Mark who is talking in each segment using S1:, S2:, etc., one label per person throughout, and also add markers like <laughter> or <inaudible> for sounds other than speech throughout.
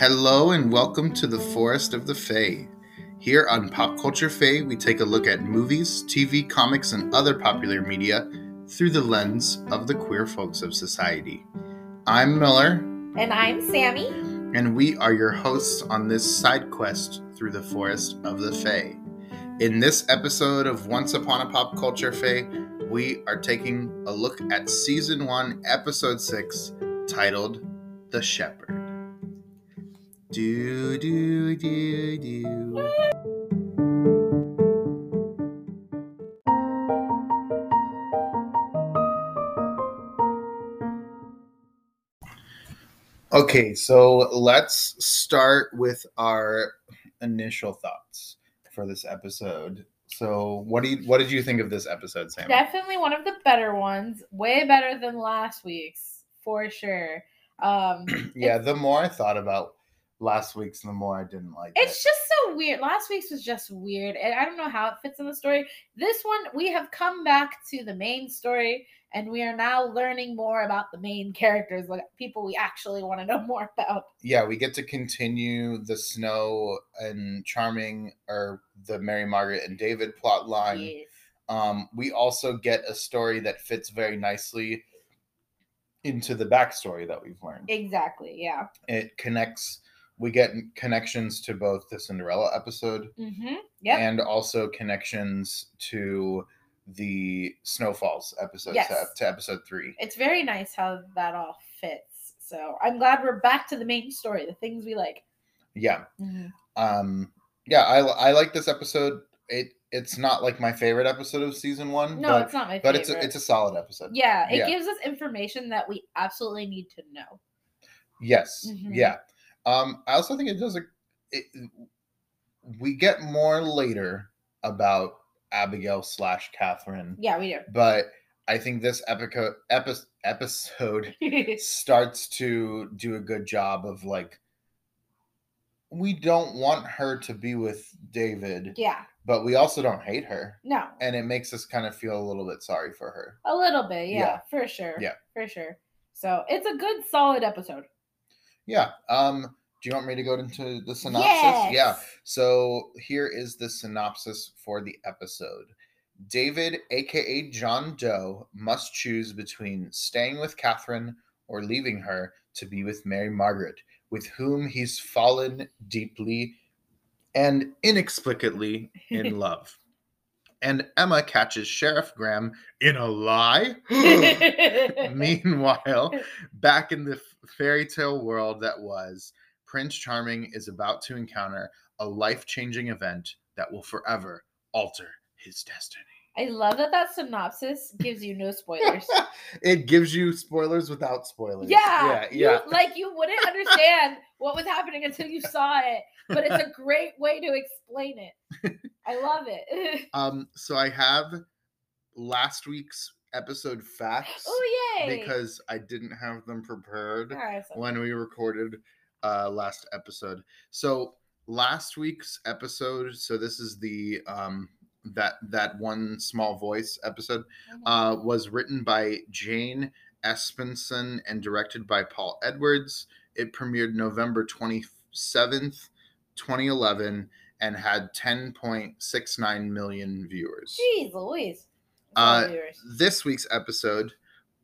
S1: Hello and welcome to the Forest of the Fae. Here on Pop Culture Fae, we take a look at movies, TV, comics, and other popular media through the lens of the queer folks of society. I'm Miller,
S2: And I'm Sammie.
S1: and we are your hosts on this side quest through the Forest of the Fae. In this episode of Once Upon a Pop Culture Fae, we are taking a look at Season 1, Episode 6, titled The Shepherd. Do, do, do, do. Okay, so let's start with our initial thoughts for this episode. So, what do you what did you think of this episode, Sam?
S2: Definitely one of the better ones. Way better than last week's, for sure. Um, <clears throat>
S1: yeah, the more I thought about last week's, the more I didn't like
S2: it's
S1: it.
S2: just so weird. Last week's was just weird. And I don't know how it fits in the story. This one, we have come back to the main story and we are now learning more about the main characters, like people we actually want to know more about.
S1: Yeah, we get to continue the Snow and Charming or the Mary Margaret and David plot line.
S2: Yes.
S1: Um, we also get a story that fits very nicely into the backstory that we've learned.
S2: Exactly. Yeah.
S1: It connects. We get connections to both the Cinderella episode
S2: Mm-hmm. Yep.
S1: and also connections to the Snow Falls episode
S2: Yes.
S1: to, to episode three.
S2: it's very nice how that all fits. So I'm glad we're back to the main story, the things we like.
S1: Yeah.
S2: Mhm.
S1: Um. Yeah, I I like this episode. It it's not like my favorite episode of season one.
S2: No,
S1: but,
S2: it's not my
S1: but
S2: favorite.
S1: it's a, it's a solid episode.
S2: yeah, it
S1: yeah.
S2: gives us information that we absolutely need to know.
S1: Yes.
S2: Mhm.
S1: Yeah. Um. I also think it does a. It, we get more later about Abigail slash Catherine,
S2: Yeah, we do.
S1: but I think this epico- epi- episode <laughs> starts to do a good job of like. We don't want her to be with David,
S2: yeah,
S1: but we also don't hate her.
S2: no,
S1: and it makes us kind of feel a little bit sorry for her.
S2: a little bit. Yeah,
S1: Yeah.
S2: for sure.
S1: Yeah.
S2: for sure. So it's a good, solid episode.
S1: Yeah. Um do you want me to go into the synopsis? Yeah. So here is the synopsis for the episode. David, aka John Doe, must choose between staying with Catherine or leaving her to be with Mary Margaret, with whom he's fallen deeply and inexplicably in <laughs> love. And Emma catches Sheriff Graham in a lie. <laughs> <laughs> Meanwhile, back in the fairy tale world that was, Prince Charming is about to encounter a life changing event that will forever alter his destiny.
S2: I love that that synopsis gives you no spoilers. <laughs>
S1: it gives you spoilers without spoilers.
S2: Yeah,
S1: yeah,
S2: you- like you wouldn't understand what was happening until you saw it, but it's a great way to explain it. I love it. <laughs>
S1: Um, so I have last week's episode facts
S2: oh yay!
S1: because I didn't have them prepared.
S2: Right,
S1: when we recorded uh last episode. So last week's episode, so this is the um that that one small voice episode
S2: Mhm.
S1: uh was written by Jane Espenson and directed by Paul Edwards. It premiered November 27th, 2011 and had 10.69 million viewers.
S2: Jeez Louise. That's a lot of
S1: Uh,
S2: viewers.
S1: This week's episode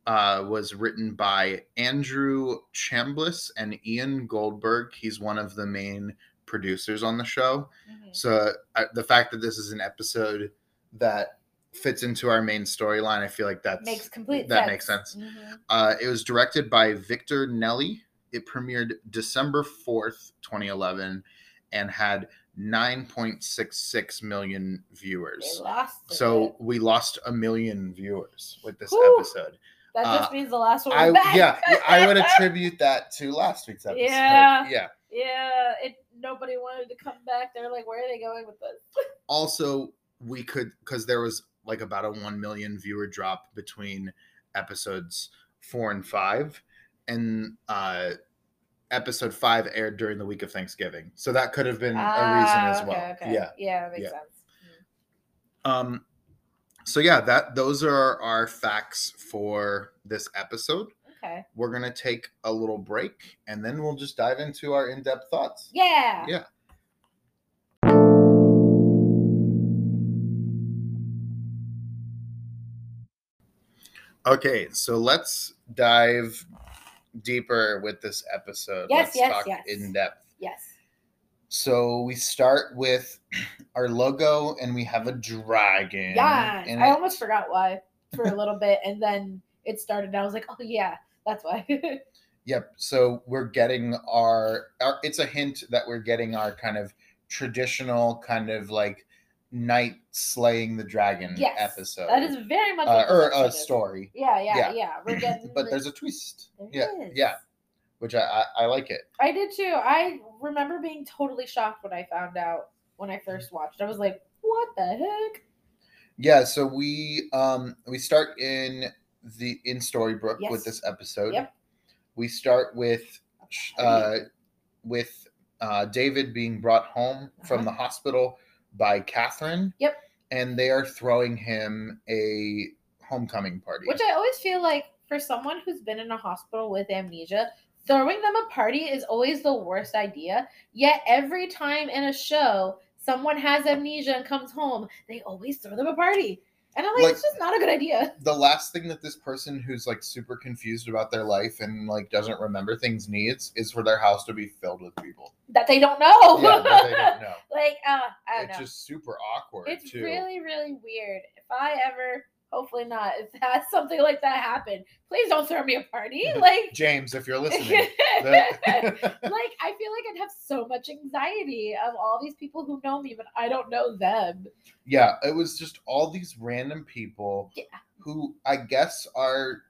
S1: uh, was written by Andrew Chambliss and Ian Goldberg. He's one of the main producers on the show.
S2: Mhm.
S1: So I, the fact that this is an episode that fits into our main storyline, I feel like that's
S2: makes complete
S1: that
S2: sense.
S1: makes sense.
S2: Mhm.
S1: Uh, it was directed by Victor Nelli. It premiered December 4th, 2011, and had 9.66 million viewers. So we lost a million viewers with this
S2: Whew.
S1: episode.
S2: That just
S1: uh,
S2: means the last one
S1: I
S2: back.
S1: yeah, yeah, I would <laughs> attribute that to last week's episode.
S2: Yeah.
S1: Yeah.
S2: yeah, it nobody wanted to come back. They're like, where are they going with this? <laughs>
S1: Also, we could because there was like about a one million viewer drop between episodes four and five, and uh episode five aired during the week of Thanksgiving, so that could have been a reason
S2: Ah,
S1: as
S2: okay,
S1: well.
S2: okay.
S1: Yeah.
S2: yeah, makes
S1: yeah.
S2: sense.
S1: Um. So yeah, that those are our facts for this episode.
S2: Okay.
S1: we're gonna take a little break and then we'll just dive into our in-depth thoughts.
S2: Yeah.
S1: Yeah. Okay, so let's dive deeper with this episode.
S2: Yes,
S1: let's
S2: yes,
S1: talk
S2: yes.
S1: in depth.
S2: Yes.
S1: So we start with our logo and we have a dragon.
S2: Yeah. I
S1: it.
S2: almost forgot why for a little bit, and then it started. And I was like, oh yeah, that's why. <laughs>
S1: Yep. So we're getting our, our it's a hint that we're getting our kind of traditional kind of like knight slaying the dragon
S2: yes.
S1: episode.
S2: That is very much
S1: uh, or a story.
S2: Yeah, yeah,
S1: Yeah.
S2: yeah. We're <laughs> getting.
S1: but
S2: the-
S1: there's a twist.
S2: There
S1: yeah,
S2: is.
S1: yeah. Which I, I I like it.
S2: I did too. I remember being totally shocked when I found out when I first watched. I was like, "What the heck?"
S1: Yeah. So we um we start in the in Storybrooke
S2: Yes.
S1: with this episode.
S2: Yep.
S1: We start with uh with uh David being brought home from
S2: Uh-huh.
S1: the hospital by Catherine.
S2: Yep.
S1: And they are throwing him a homecoming party.
S2: Which I always feel like for someone who's been in a hospital with amnesia, throwing them a party is always the worst idea. Yet every time in a show someone has amnesia and comes home, they always throw them a party. And I'm like,
S1: Like-
S2: it's just not a good idea. <laughs>
S1: the last thing that this person who's like super confused about their life and like doesn't remember things needs is for their house to be filled with people.
S2: That they don't know.
S1: Yeah, that they don't <laughs> know.
S2: like, uh, I don't
S1: It's
S2: know.
S1: just super awkward
S2: it's
S1: too.
S2: really really weird if i ever hopefully not if <laughs> has something like that happened, please don't throw me a party <laughs> like
S1: James, if you're listening. <laughs>
S2: like i feel like i'd have so much anxiety of all these people who know me but i don't know them
S1: yeah, it was just all these random people
S2: Yeah.
S1: who I guess are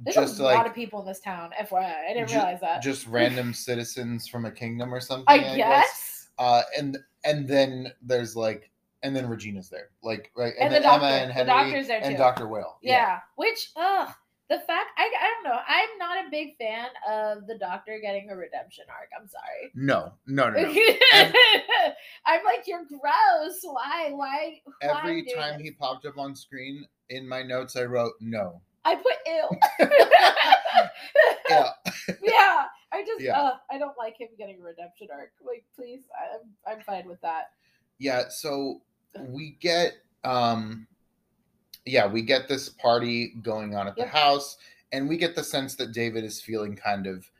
S2: there's
S1: just
S2: a
S1: like
S2: lot of people in this town fyi i didn't
S1: ju-
S2: realize that
S1: just random citizens from a kingdom or something.
S2: i guess
S1: Uh, and and then there's like and then Regina's there, like right,
S2: And
S1: then
S2: the doctor.
S1: Emma and
S2: The doctor's there too. and.
S1: Doctor Whale.
S2: yeah. which ugh the fact I, I don't know i'm not a big fan of the doctor getting a redemption arc i'm sorry
S1: No, no, no, no. <laughs>
S2: I'm like, you're gross. Why? Why? why
S1: Every time he popped up on screen, in my notes I wrote no.
S2: I put ill. <laughs> <laughs>
S1: Yeah.
S2: yeah. I just,
S1: Yeah.
S2: uh, I don't like him getting a redemption arc. Like, please, I'm, I'm fine with that.
S1: Yeah, so we get um yeah, we get this party going on at
S2: Yep.
S1: the house and we get the sense that David is feeling kind of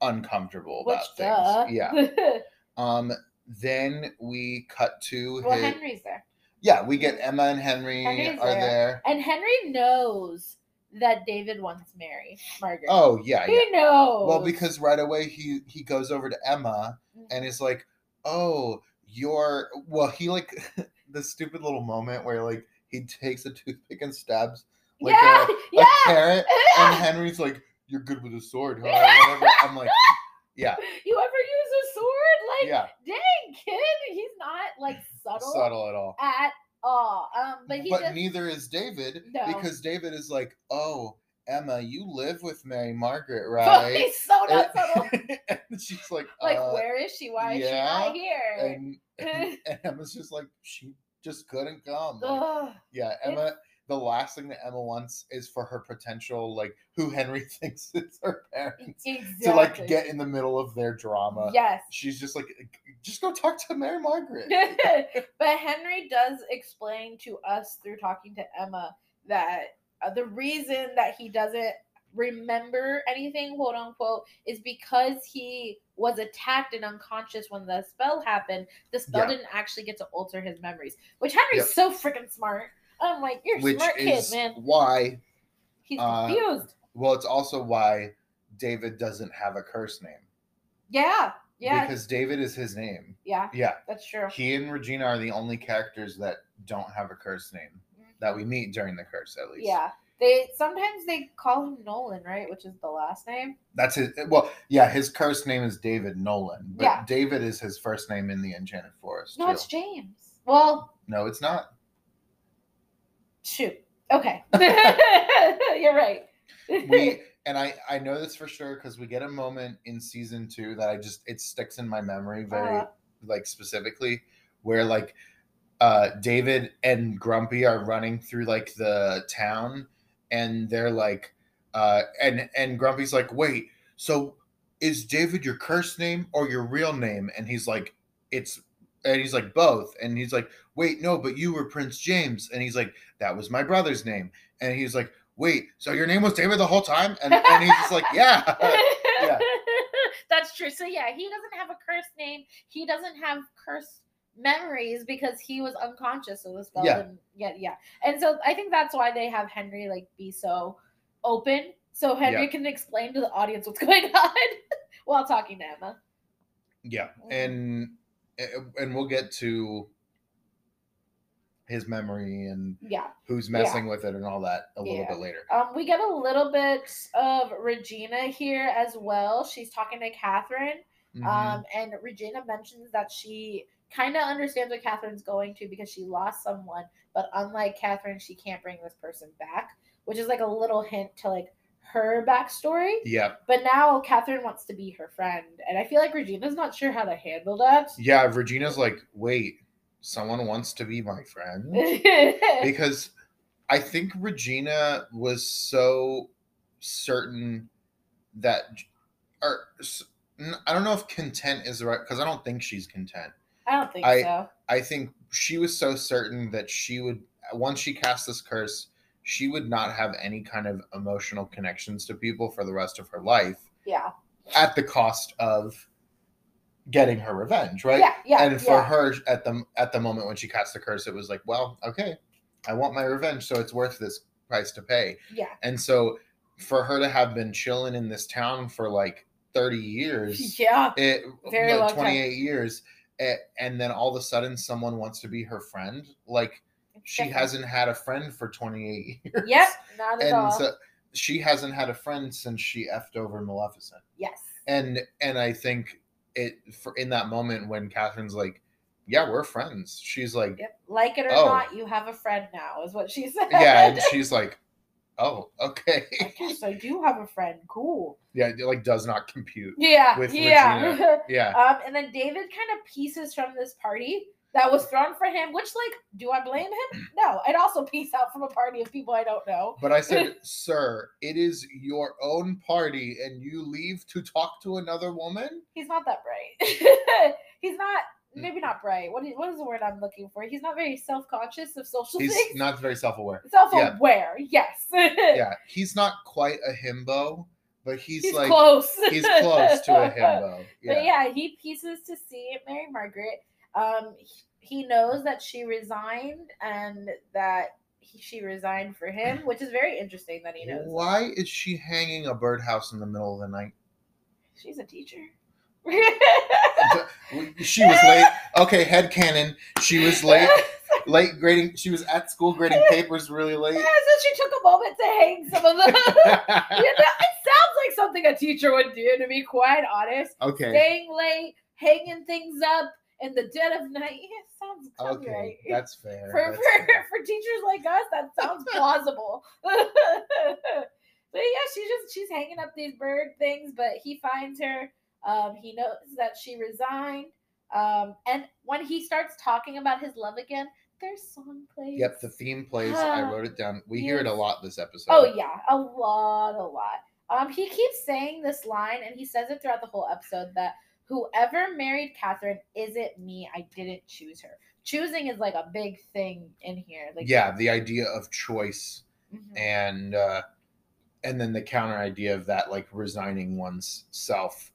S1: uncomfortable
S2: Which,
S1: about
S2: duh.
S1: things. Yeah. <laughs> Um then we cut to
S2: well,
S1: his,
S2: Henry's there,
S1: Yeah, we get Emma and Henry
S2: Henry's
S1: are
S2: there.
S1: there.
S2: and Henry knows that David wants Mary Margaret.
S1: Oh, yeah, yeah.
S2: he knows.
S1: Well, because right away he he goes over to Emma
S2: Mm.
S1: and is like, "Oh, you're well." He like <laughs> the stupid little moment where like he takes a toothpick and stabs like
S2: yeah,
S1: a, <laughs> a
S2: yeah,
S1: carrot,
S2: yeah. <laughs>
S1: and Henry's like, "You're good with a sword, huh?" Whatever. I'm like, <laughs> "Yeah,
S2: You ever use a sword? Like,
S1: yeah,
S2: dang, kid, he's not like subtle,
S1: subtle at all."
S2: at all. Um, but he
S1: But
S2: just
S1: neither is David
S2: No.
S1: because David is like, "Oh, Emma, you live with Mary Margaret, <laughs> right?"
S2: he's so not subtle. <laughs>
S1: and she's like, <laughs>
S2: Like,
S1: uh,
S2: where is she? Why is she not here?
S1: and, and, and Emma's just like, she just couldn't come. Like, yeah, Emma. The last thing that Emma wants is for her potential, like who Henry thinks is her parents,
S2: exactly.
S1: to like get in the middle of their drama.
S2: Yes.
S1: She's just like, just go talk to Mary Margaret.
S2: but Henry does explain to us through talking to Emma that uh, the reason that he doesn't remember anything, quote unquote, is because he was attacked and unconscious when the spell happened. The spell
S1: Yeah.
S2: didn't actually get to alter his memories, which Henry's
S1: Yep.
S2: so freaking smart. I'm like, you're a
S1: Which
S2: smart kid, man.
S1: why,
S2: He's
S1: uh,
S2: confused.
S1: well, it's also why David doesn't have a curse name
S2: Yeah, yeah,
S1: because David is his name.
S2: yeah.
S1: Yeah,
S2: That's true.
S1: he and Regina are the only characters that don't have a curse name that we meet during the curse, at least.
S2: Yeah. They sometimes they call him Nolan, right? Which is the last name.
S1: That's his. Well, yeah, his cursed name is David Nolan, but
S2: Yeah.
S1: David is his first name in the Enchanted Forest.
S2: No,
S1: too.
S2: it's James. Well,
S1: no, it's not.
S2: shoot. Okay. <laughs> <laughs> You're right.
S1: We <laughs> and I I know this for sure because we get a moment in season two that I just it sticks in my memory very
S2: Uh.
S1: like specifically where like uh David and Grumpy are running through like the town and they're like Uh, and and Grumpy's like, wait, so is David your curse name or your real name? And he's like, it's and he's like both and he's like wait no but you were prince james and he's like that was my brother's name and he's like wait so your name was david the whole time and, and he's just like yeah <laughs> yeah.
S2: That's true. So yeah, he doesn't have a curse name. He doesn't have cursed memories because he was unconscious so the spell
S1: Yeah.
S2: didn't get yeah. And so I think that's why they have Henry like be so open. So Henry
S1: Yeah.
S2: can explain to the audience what's <laughs> going on while talking to Emma.
S1: yeah
S2: Mhm.
S1: and and we'll get to his memory and
S2: Yeah.
S1: who's messing with it and all that a little
S2: Yeah.
S1: bit later
S2: Um, we get a little bit of Regina here as well. She's talking to Catherine.
S1: Mhm.
S2: Um, and Regina mentions that she kind of understands what Catherine's going to because she lost someone, but unlike Catherine, she can't bring this person back, which is like a little hint to like her backstory.
S1: yeah
S2: But now Catherine wants to be her friend, and I feel like Regina's not sure how to handle that.
S1: yeah regina's like wait someone wants to be my friend <laughs> because I think Regina was so certain that, or I don't know if content is the right because I don't think she's content.
S2: I don't think
S1: I-
S2: so.
S1: I think she was so certain that she would once she cast this curse, she would not have any kind of emotional connections to people for the rest of her life
S2: Yeah.
S1: at the cost of getting her revenge, right?
S2: Yeah. Yeah.
S1: and for
S2: yeah.
S1: her at the at the moment when she cast the curse, it was like, well, okay, I want my revenge, so it's worth this price to pay.
S2: Yeah.
S1: And so for her to have been chilling in this town for like 30 years, <laughs>
S2: Yeah.
S1: it
S2: Very
S1: like
S2: long time.
S1: 28 years, and then all of a sudden someone wants to be her friend, like she hasn't had a friend for 28 <laughs> years.
S2: Yep. Not at
S1: And
S2: all.
S1: so she hasn't had a friend since she effed over Maleficent
S2: yes.
S1: and and I think it for in that moment when Catherine's like, "Yeah, we're friends," she's like,
S2: Yep. Like it or
S1: Oh.
S2: not, you have a friend now, is what she <laughs> said.
S1: "Yeah," and she's like, "Oh, okay."
S2: I guess I <laughs> do have a friend. Cool.
S1: yeah, it, like does not compute.
S2: Yeah.
S1: With
S2: yeah. <laughs>
S1: Yeah,
S2: um, and then David kind of pieces from this party that was thrown for him, which, like, do I blame him? <clears throat> No. I'd also piece out from a party of people I don't know.
S1: but I said, <laughs> "Sir, it is your own party, and you leave to talk to another woman."
S2: He's not that bright. He's not, maybe not bright. What is, what is the word I'm looking for? He's not very self conscious of social
S1: He's
S2: things.
S1: not very self-aware. <laughs>
S2: Self aware, yes. <laughs>
S1: Yeah, he's not quite a himbo, but he's,
S2: he's
S1: like
S2: close.
S1: he's close to a <laughs> himbo.
S2: But
S1: Yeah,
S2: yeah, he pieces to see Mary Margaret. Um, he, knows that she resigned and that he, she resigned for him, which is very interesting that he knows.
S1: Why is she hanging a birdhouse in the middle of the night?
S2: She's a teacher. <laughs>
S1: she was late. Okay, head canon. She was late. Late grading. She was at school grading papers really late.
S2: Yeah, so she took a moment to hang some of the. <laughs> you know, it sounds like something a teacher would do, to be quite honest.
S1: okay.
S2: Staying late, hanging things up in the dead of night. Yeah, it sounds, sounds
S1: Okay.
S2: right.
S1: That's fair.
S2: for,
S1: That's
S2: for,
S1: fair.
S2: for teachers like us, that sounds <laughs> plausible. but yeah, she's just she's hanging up these bird things, but he finds her. Um, he knows that she resigned. Um, and when he starts talking about his love again, their song plays.
S1: Yep, the theme plays. I wrote it down. We hear it a lot this episode.
S2: Oh yeah, a lot, a lot. Um, he keeps saying this line, and he says it throughout the whole episode that whoever married Catherine isn't me. I didn't choose her. Choosing is like a big thing in here. Like
S1: Yeah, the idea of choice
S2: mhm.
S1: and uh and then the counter idea of that like resigning one's self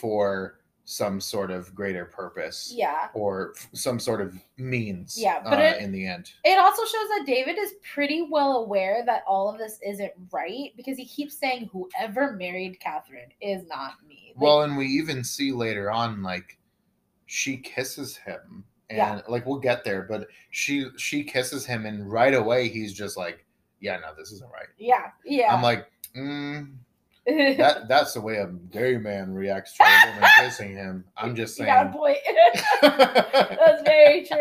S1: for some sort of greater purpose.
S2: yeah.
S1: or some sort of means
S2: Yeah, but
S1: uh,
S2: it-
S1: in the end.
S2: It also shows that David is pretty well aware that all of this isn't right because he keeps saying whoever married Catherine is not me. Like,
S1: well, and we even see later on, like she kisses him, and
S2: Yeah.
S1: like we'll get there, but she she kisses him, and right away he's just like, "Yeah, no, this isn't right."
S2: yeah, yeah.
S1: I'm like, mm, that <laughs> that's the way a gay man reacts to a woman <laughs> kissing him. I'm just
S2: you got a
S1: saying.
S2: point. <laughs> That's very true.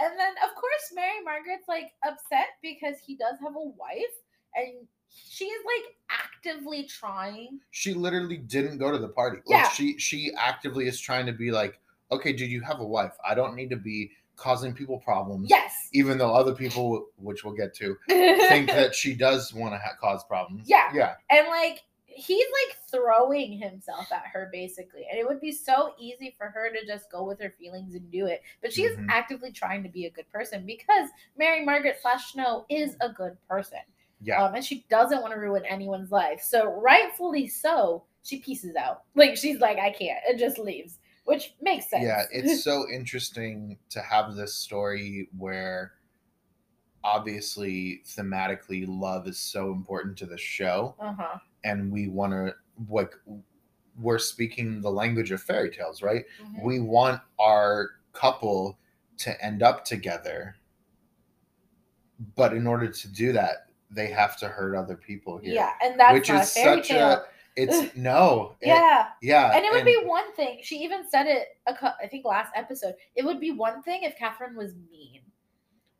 S2: And then, of course, Mary Margaret's like upset because he does have a wife, and she is like actively trying.
S1: she literally didn't go to the party.
S2: Yeah.
S1: Like she she actively is trying to be like, okay, dude, you have a wife. I don't need to be causing people problems.
S2: Yes.
S1: Even though other people, which we'll get to, think that she does want to ha- cause problems.
S2: Yeah.
S1: Yeah.
S2: and like he's like throwing himself at her basically and it would be so easy for her to just go with her feelings and do it but she's
S1: Mhm.
S2: actively trying to be a good person because mary margaret slash snow is a good person
S1: Yeah.
S2: um, and she doesn't want to ruin anyone's life so rightfully so she pieces out like she's like i can't and just leaves which makes sense
S1: Yeah, it's <laughs> so interesting to have this story where obviously thematically love is so important to the show
S2: uh-huh
S1: and we want to like we're speaking the language of fairy tales, right?
S2: Mhm.
S1: We want our couple to end up together. But in order to do that, they have to hurt other people here.
S2: yeah and that's
S1: which is such
S2: tale
S1: a it's <laughs> no. it-
S2: yeah
S1: yeah.
S2: and it would be one thing. She even said it. I think last episode. It would be one thing if Catherine was mean.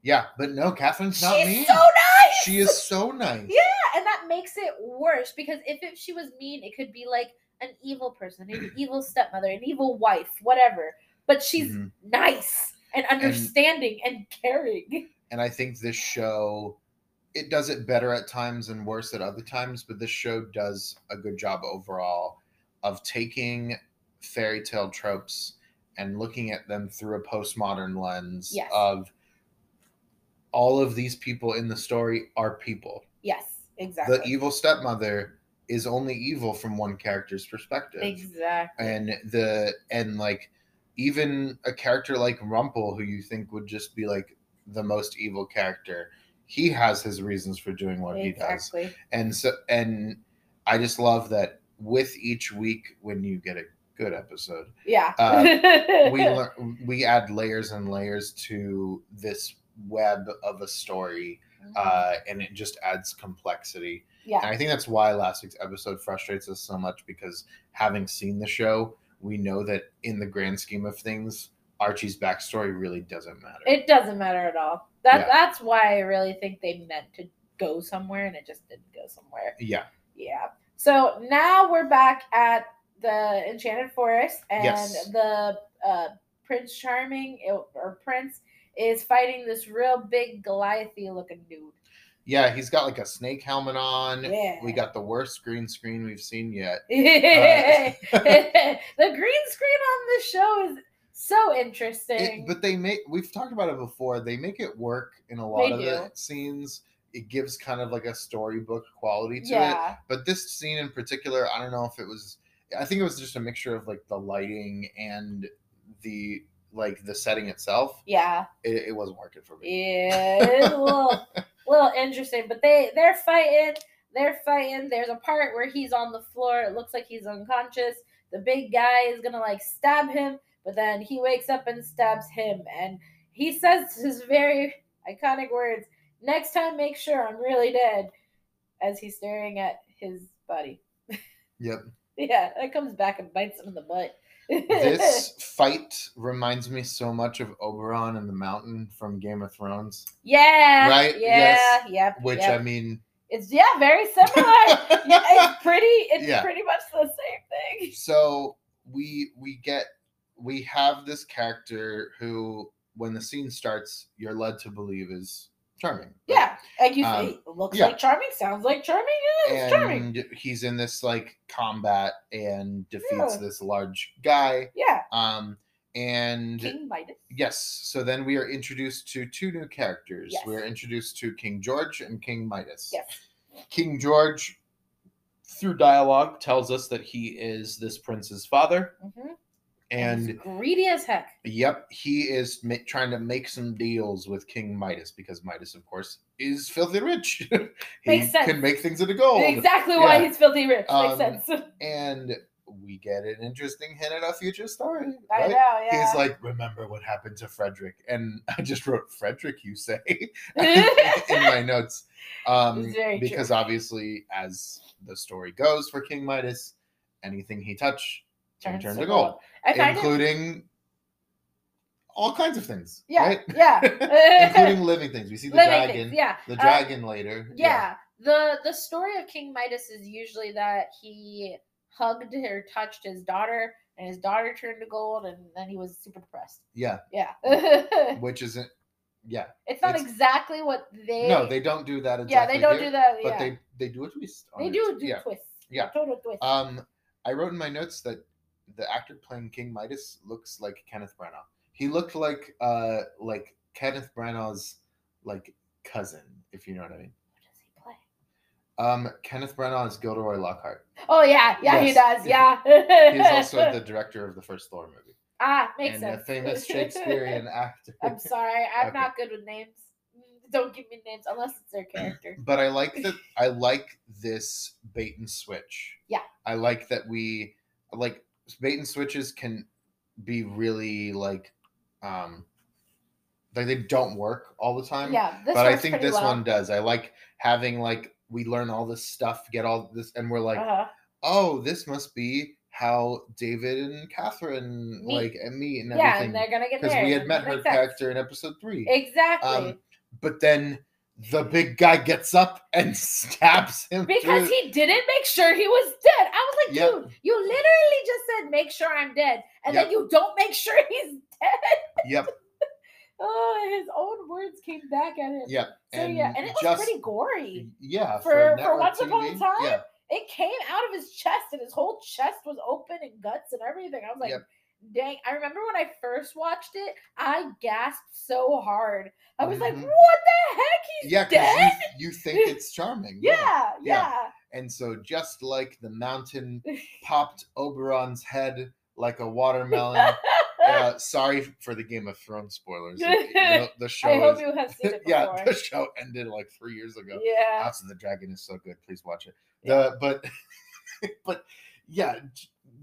S1: Yeah, but no, Catherine's not
S2: She's
S1: mean.
S2: so nice.
S1: She is so nice.
S2: Yeah, and that makes it worse because if it, she was mean, it could be like an evil person, an <clears throat> evil stepmother, an evil wife, whatever. But she's
S1: Mhm.
S2: nice and understanding and, caring. <laughs>
S1: and I think this show it does it better at times and worse at other times, but this show does a good job overall of taking fairy tale tropes and looking at them through a postmodern lens
S2: Yes.
S1: of all of these people in the story are people.
S2: Yes, exactly.
S1: The evil stepmother is only evil from one character's perspective.
S2: exactly.
S1: And the and like even a character like Rumple who you think would just be like the most evil character, he has his reasons for doing what he does.
S2: exactly.
S1: And so and I just love that with each week when you get a good episode,
S2: Yeah.
S1: Uh, we <laughs> learn we add layers and layers to this web of a story uh, and it just adds complexity.
S2: yeah.
S1: And I think that's why last week's episode frustrates us so much because having seen the show, we know that in the grand scheme of things, Archie's backstory really doesn't matter.
S2: It doesn't matter at all. That
S1: Yeah.
S2: that's why I really think they meant to go somewhere and it just didn't go somewhere.
S1: yeah.
S2: Yeah. So now we're back at the Enchanted Forest, and
S1: Yes.
S2: the uh, Prince Charming or Prince is fighting this real big Goliathy looking dude.
S1: Yeah, he's got like a snake helmet on.
S2: Yeah.
S1: We got the worst green screen we've seen yet. <laughs>
S2: Uh, <laughs> the green screen on this show is so interesting.
S1: It, but they make we've talked about it before. They make it work in a lot
S2: They
S1: of the scenes. It gives kind of like a storybook quality to it. But this scene in particular, I don't know if it was I think it was just a mixture of like the lighting and the like the setting itself.
S2: Yeah.
S1: It, it wasn't working for me.
S2: Yeah. It's a little little interesting. But they they're fighting. They're fighting. There's a part where he's on the floor. It looks like he's unconscious. The big guy is gonna like stab him, but then he wakes up and stabs him, and he says his very iconic words: "Next time, make sure I'm really dead." As he's staring at his body.
S1: Yep. <laughs>
S2: Yeah, that comes back and bites him in the butt.
S1: This <laughs> fight reminds me so much of Oberyn and the Mountain from Game of Thrones.
S2: yeah,
S1: Right?
S2: Yeah,
S1: Yes.
S2: yep.
S1: Which
S2: yep.
S1: I mean
S2: it's yeah, very similar. <laughs> yeah, it's pretty. It's
S1: Yeah.
S2: pretty much the same thing.
S1: so we we get we have this character who when the scene starts you're led to believe is charming?
S2: Yeah, like you
S1: Um,
S2: say, looks
S1: yeah.
S2: like charming, sounds like charming. Yeah, it's charming.
S1: he's in this like combat and defeats
S2: Yeah.
S1: this large guy
S2: Yeah,
S1: um and
S2: King Midas.
S1: yes so then we are introduced to two new characters
S2: Yes.
S1: we are introduced to king george and king midas
S2: Yes.
S1: king george through dialogue tells us that he is this prince's father
S2: hmm
S1: and
S2: He's greedy as heck.
S1: Yep, he is ma- trying to make some deals with King Midas because Midas, of course, is filthy rich. <laughs> he
S2: Makes sense.
S1: can make things into gold.
S2: Exactly why
S1: Yeah.
S2: he's filthy rich.
S1: Um,
S2: Makes sense. <laughs>
S1: And we get an interesting hint at a future story.
S2: I
S1: right?
S2: know. Yeah.
S1: He's like, remember what happened to Frederick. And <laughs> I just wrote Frederick, you say, in my notes. Um,
S2: It's very
S1: because
S2: true.
S1: obviously, as the story goes for King Midas, anything he touched
S2: Turns
S1: turn
S2: to
S1: gold,
S2: gold. I find it.
S1: including all kinds of things.
S2: Yeah.
S1: Right?
S2: Yeah. <laughs>
S1: including <laughs> living things. We see the
S2: Living
S1: dragon,
S2: things, Yeah.
S1: the
S2: Uh,
S1: dragon later.
S2: yeah. The the story of King Midas is usually that he hugged or touched his daughter and his daughter turned to gold, and then he was super depressed.
S1: Yeah,
S2: Yeah, <laughs>
S1: which isn't. Yeah,
S2: it's not
S1: it's-
S2: exactly what they.
S1: no, they don't do that. Exactly
S2: yeah, they don't
S1: here,
S2: do that.
S1: But
S2: yeah,
S1: they they do a twist.
S2: they do do
S1: Yeah.
S2: twists.
S1: Yeah.
S2: a total twist.
S1: Um, I wrote in my notes that the actor playing King Midas looks like Kenneth Branagh. He looked like uh like Kenneth Branagh's like cousin, if you know what I mean.
S2: what does he play?
S1: Um, Kenneth Branagh is Gilderoy Lockhart.
S2: Oh yeah, yeah, he does. <laughs> Yeah,
S1: He's also the <laughs> director of the first Thor movie
S2: ah makes
S1: and
S2: sense.
S1: a famous <laughs> Shakespearean actor.
S2: I'm sorry, I'm
S1: Okay.
S2: not good with names. Don't give me names unless it's their character. <clears throat>
S1: But I like that. I like this bait and switch.
S2: Yeah.
S1: I like that we like bait and switches can be really like, um, like they don't work all the time.
S2: Yeah, this
S1: but I think this
S2: well.
S1: one does. I like having like we learn all this stuff, get all this, and we're like,
S2: uh-huh.
S1: oh, this must be how David and Catherine
S2: Meet.
S1: like and me and
S2: yeah, and
S1: everything
S2: they're gonna get
S1: because we had met her
S2: sense.
S1: character in episode three.
S2: exactly
S1: Um, but then the big guy gets up and <laughs> stabs him
S2: because
S1: through-
S2: he didn't make sure he was dead. I was like,
S1: Yep.
S2: dude, you literally just said make sure I'm dead, and then you don't make sure <laughs> he's dead.
S1: Yep, <laughs>
S2: Oh, his own words came back at him.
S1: yep.
S2: So yeah, and it was pretty gory.
S1: yeah
S2: for- for
S1: network
S2: Once Upon a Time?
S1: Yeah,
S2: It came out of his chest, and his whole chest was open and guts and everything. I was like,
S1: Yep.
S2: Dang. I remember when I first watched it, I gasped so hard. I was like,
S1: Mhm.
S2: what the heck? He's
S1: yeah,
S2: dead?
S1: you, you think <laughs> it's charming.
S2: Yeah,
S1: yeah.
S2: yeah.
S1: And so just like the mountain popped Oberyn's head like a watermelon. <laughs> uh, sorry for the Game of Thrones spoilers. The, <laughs> the show
S2: I hope
S1: is,
S2: you have seen it before.
S1: yeah, the show ended like three years ago.
S2: yeah.
S1: House of the Dragon is so good. Please watch it. The but but yeah,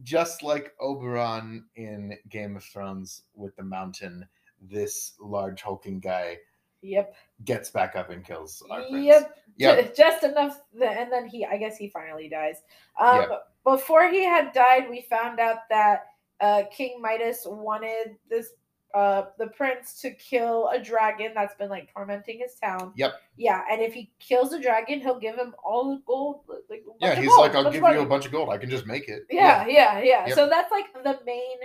S1: just like Oberyn in Game of Thrones with the mountain, this large hulking guy
S2: Yep.
S1: gets back up and kills our prince.
S2: Yep.
S1: Yep.
S2: Ju- Just enough, and then he, I guess he finally dies. Um,
S1: Yep.
S2: Before he had died, we found out that uh, King Midas wanted this uh, the prince to kill a dragon that's been like tormenting his town.
S1: Yep.
S2: Yeah, and if he kills a dragon, he'll give him all the gold. Like,
S1: Yeah, he's
S2: gold,
S1: like, I'll give
S2: of
S1: you a bunch of gold. I can just make it.
S2: Yeah, yeah, yeah.
S1: Yep.
S2: So that's like the main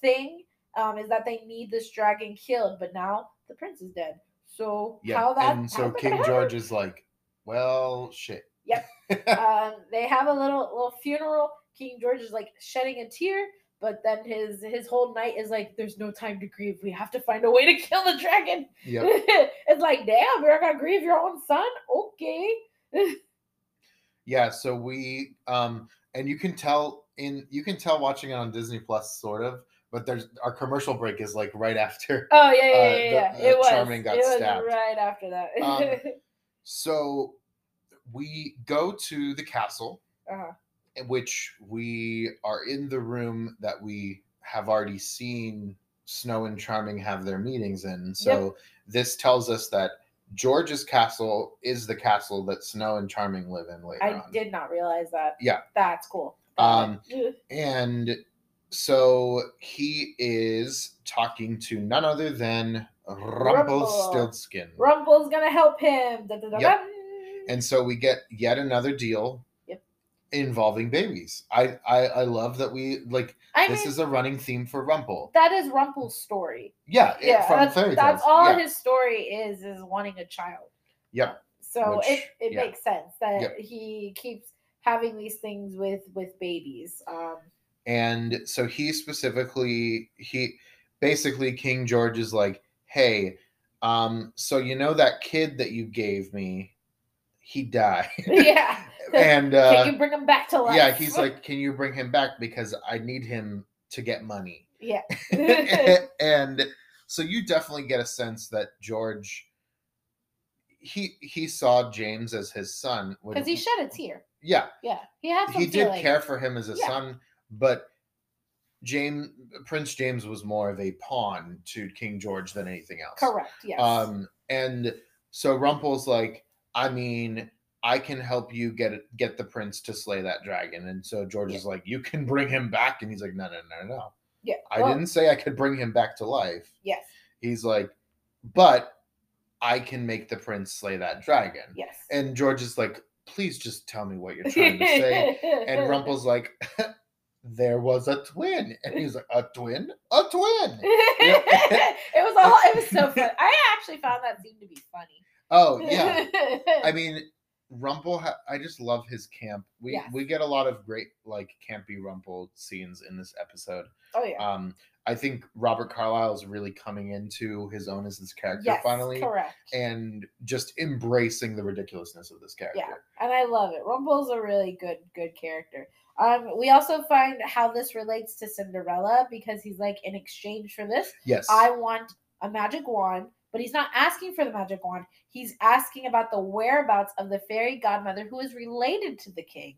S2: thing um, is that they need this dragon killed, but now the prince is dead. So
S1: Yeah.
S2: how that?
S1: and so King George is like, well, shit.
S2: Yep. <laughs> um, they have a little little funeral. King George is like shedding a tear, but then his his whole night is like, "There's no time to grieve. We have to find a way to <laughs> kill the dragon."
S1: Yep. <laughs>
S2: it's like, damn, you're gonna grieve your own son? Okay. <laughs>
S1: Yeah, so we um and you can tell in you can tell watching it on Disney Plus sort of, but there's our commercial break is like right after.
S2: Oh yeah, yeah,
S1: Uh,
S2: yeah.
S1: the-
S2: yeah.
S1: uh,
S2: it was.
S1: Charming got
S2: it was
S1: stabbed.
S2: right after that.
S1: Um, So we go to the castle,
S2: uh-huh.
S1: Which we are in the room that we have already seen Snow and Charming have their meetings in. So this tells us that George's castle is the castle that Snow and Charming live in later
S2: I
S1: on.
S2: did not realize that.
S1: Yeah.
S2: That's cool.
S1: Um, <laughs> And so he is talking to none other than Rumpelstiltskin.
S2: Rumple's gonna help him. Da, da, da,
S1: Yep. And so we get yet another deal
S2: Yep.
S1: Involving babies. I, I I love that we like
S2: I
S1: this
S2: mean,
S1: is a running theme for Rumple.
S2: that is Rumple's story.
S1: Yeah, it- from
S2: that's,
S1: fairy tales.
S2: that's all
S1: yeah.
S2: his story is is wanting a child.
S1: Yeah.
S2: So
S1: Which-
S2: it, it
S1: yeah.
S2: makes sense that
S1: Yep.
S2: he keeps having these things with with babies. Um,
S1: And so he specifically he basically King George is like, "Hey, um so you know that kid that you gave me, he died." <laughs>
S2: yeah. <laughs>
S1: and <laughs> uh
S2: Can you bring him back to life?
S1: yeah, he's like, "Can you bring him back because I need him to get money."
S2: yeah. <laughs> <laughs>
S1: and so you definitely get a sense that George he he saw James as his son
S2: Because he shed a tear.
S1: yeah
S2: Yeah. He had some
S1: he did care for him as a
S2: Yeah.
S1: son but James Prince James was more of a pawn to King George than anything else
S2: Correct. Yes.
S1: um and so Rumple's like I mean I can help you get get the prince to slay that dragon and so George
S2: Yeah.
S1: is like you can bring him back and he's like no no no no
S2: yeah.
S1: I didn't say I could bring him back to life
S2: Yes.
S1: he's like, but I can make the prince slay that dragon.
S2: Yes.
S1: And George is like, please just tell me what you're trying to say. And <laughs> Rumple's like, <laughs> there was a twin, and he's like, a twin, a twin. <laughs>
S2: it was all. It was so fun. I actually found that scene to be funny.
S1: Oh yeah, I mean, Rumple. Ha- I just love his camp. We
S2: Yes.
S1: we get a lot of great like campy Rumple scenes in this episode.
S2: oh yeah.
S1: Um, I think Robert Carlyle is really coming into his own as this character
S2: yes,
S1: finally,
S2: correct.
S1: and just embracing the ridiculousness of this character.
S2: Yeah, and I love it. Rumple's a really good, good character. Um, we also find how this relates to Cinderella because he's like, in exchange for this,
S1: Yes.
S2: I want a magic wand, but he's not asking for the magic wand. He's asking about the whereabouts of the fairy godmother who is related to the king.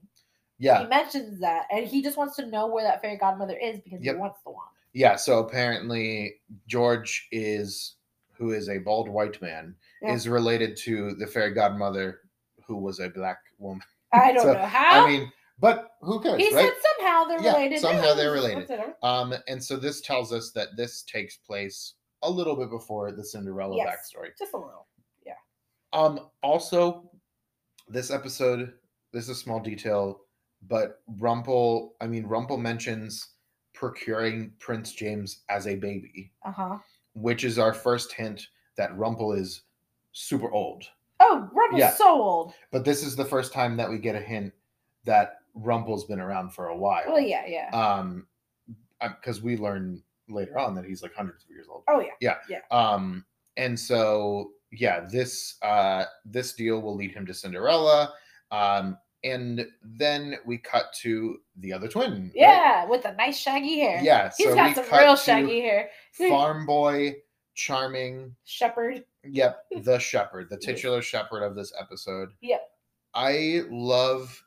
S1: yeah.
S2: He mentions that, and he just wants to know where that fairy godmother is because
S1: Yep.
S2: he wants the wand.
S1: Yeah. So apparently, George is who is a bald white man
S2: Yeah.
S1: is related to the fairy godmother who was a black woman.
S2: I don't <laughs>
S1: So,
S2: know how.
S1: I mean, but who cares,
S2: he
S1: right?
S2: said somehow they're
S1: Yeah,
S2: related.
S1: somehow they're related. Um, and so this tells us that this takes place a little bit before the Cinderella
S2: Yes.
S1: backstory.
S2: Just a little. Yeah.
S1: Um, also, this episode, this is a small detail, but Rumple, I mean, Rumple mentions procuring Prince James as a baby,
S2: Uh huh.
S1: which is our first hint that Rumple is super old.
S2: Oh, Rumple's
S1: Yeah.
S2: so old.
S1: But this is the first time that we get a hint that Rumple's been around for a while.
S2: Well, yeah, yeah.
S1: Um, because we learn later on that he's like hundreds of years old.
S2: oh, yeah. Yeah. Yeah.
S1: Um, and so yeah, this uh this deal will lead him to Cinderella. Um, and then we cut to the other twin. right?
S2: Yeah, with the nice shaggy hair.
S1: Yeah.
S2: He's
S1: so
S2: got some real shaggy hair. <laughs>
S1: Farm boy, charming.
S2: Shepherd.
S1: Yep, <laughs> the shepherd, the titular shepherd of this episode.
S2: Yep.
S1: I love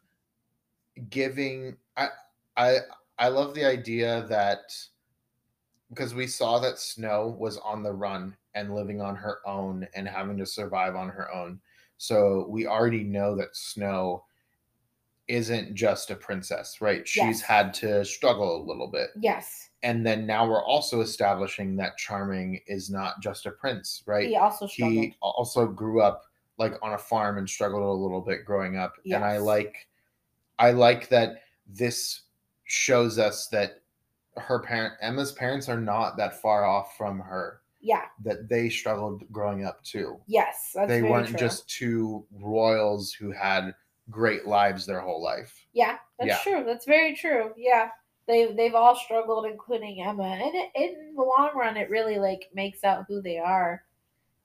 S1: giving I I I love the idea that because we saw that Snow was on the run and living on her own and having to survive on her own. So we already know that Snow isn't just a princess, right? She's
S2: Yes.
S1: had to struggle a little bit.
S2: Yes.
S1: And then now we're also establishing that Charming is not just a prince, right?
S2: He also struggled.
S1: he also grew up like on a farm and struggled a little bit growing up and i like i like that this shows us that her parent emma's parents are not that far off from her
S2: yeah.
S1: that they struggled growing up too
S2: Yes. That's
S1: they weren't
S2: true.
S1: just two royals who had great lives their whole life
S2: Yeah, that's
S1: Yeah.
S2: true. That's very true. Yeah. They they've all struggled, including Emma. And it, in the long run it really like makes out who they are.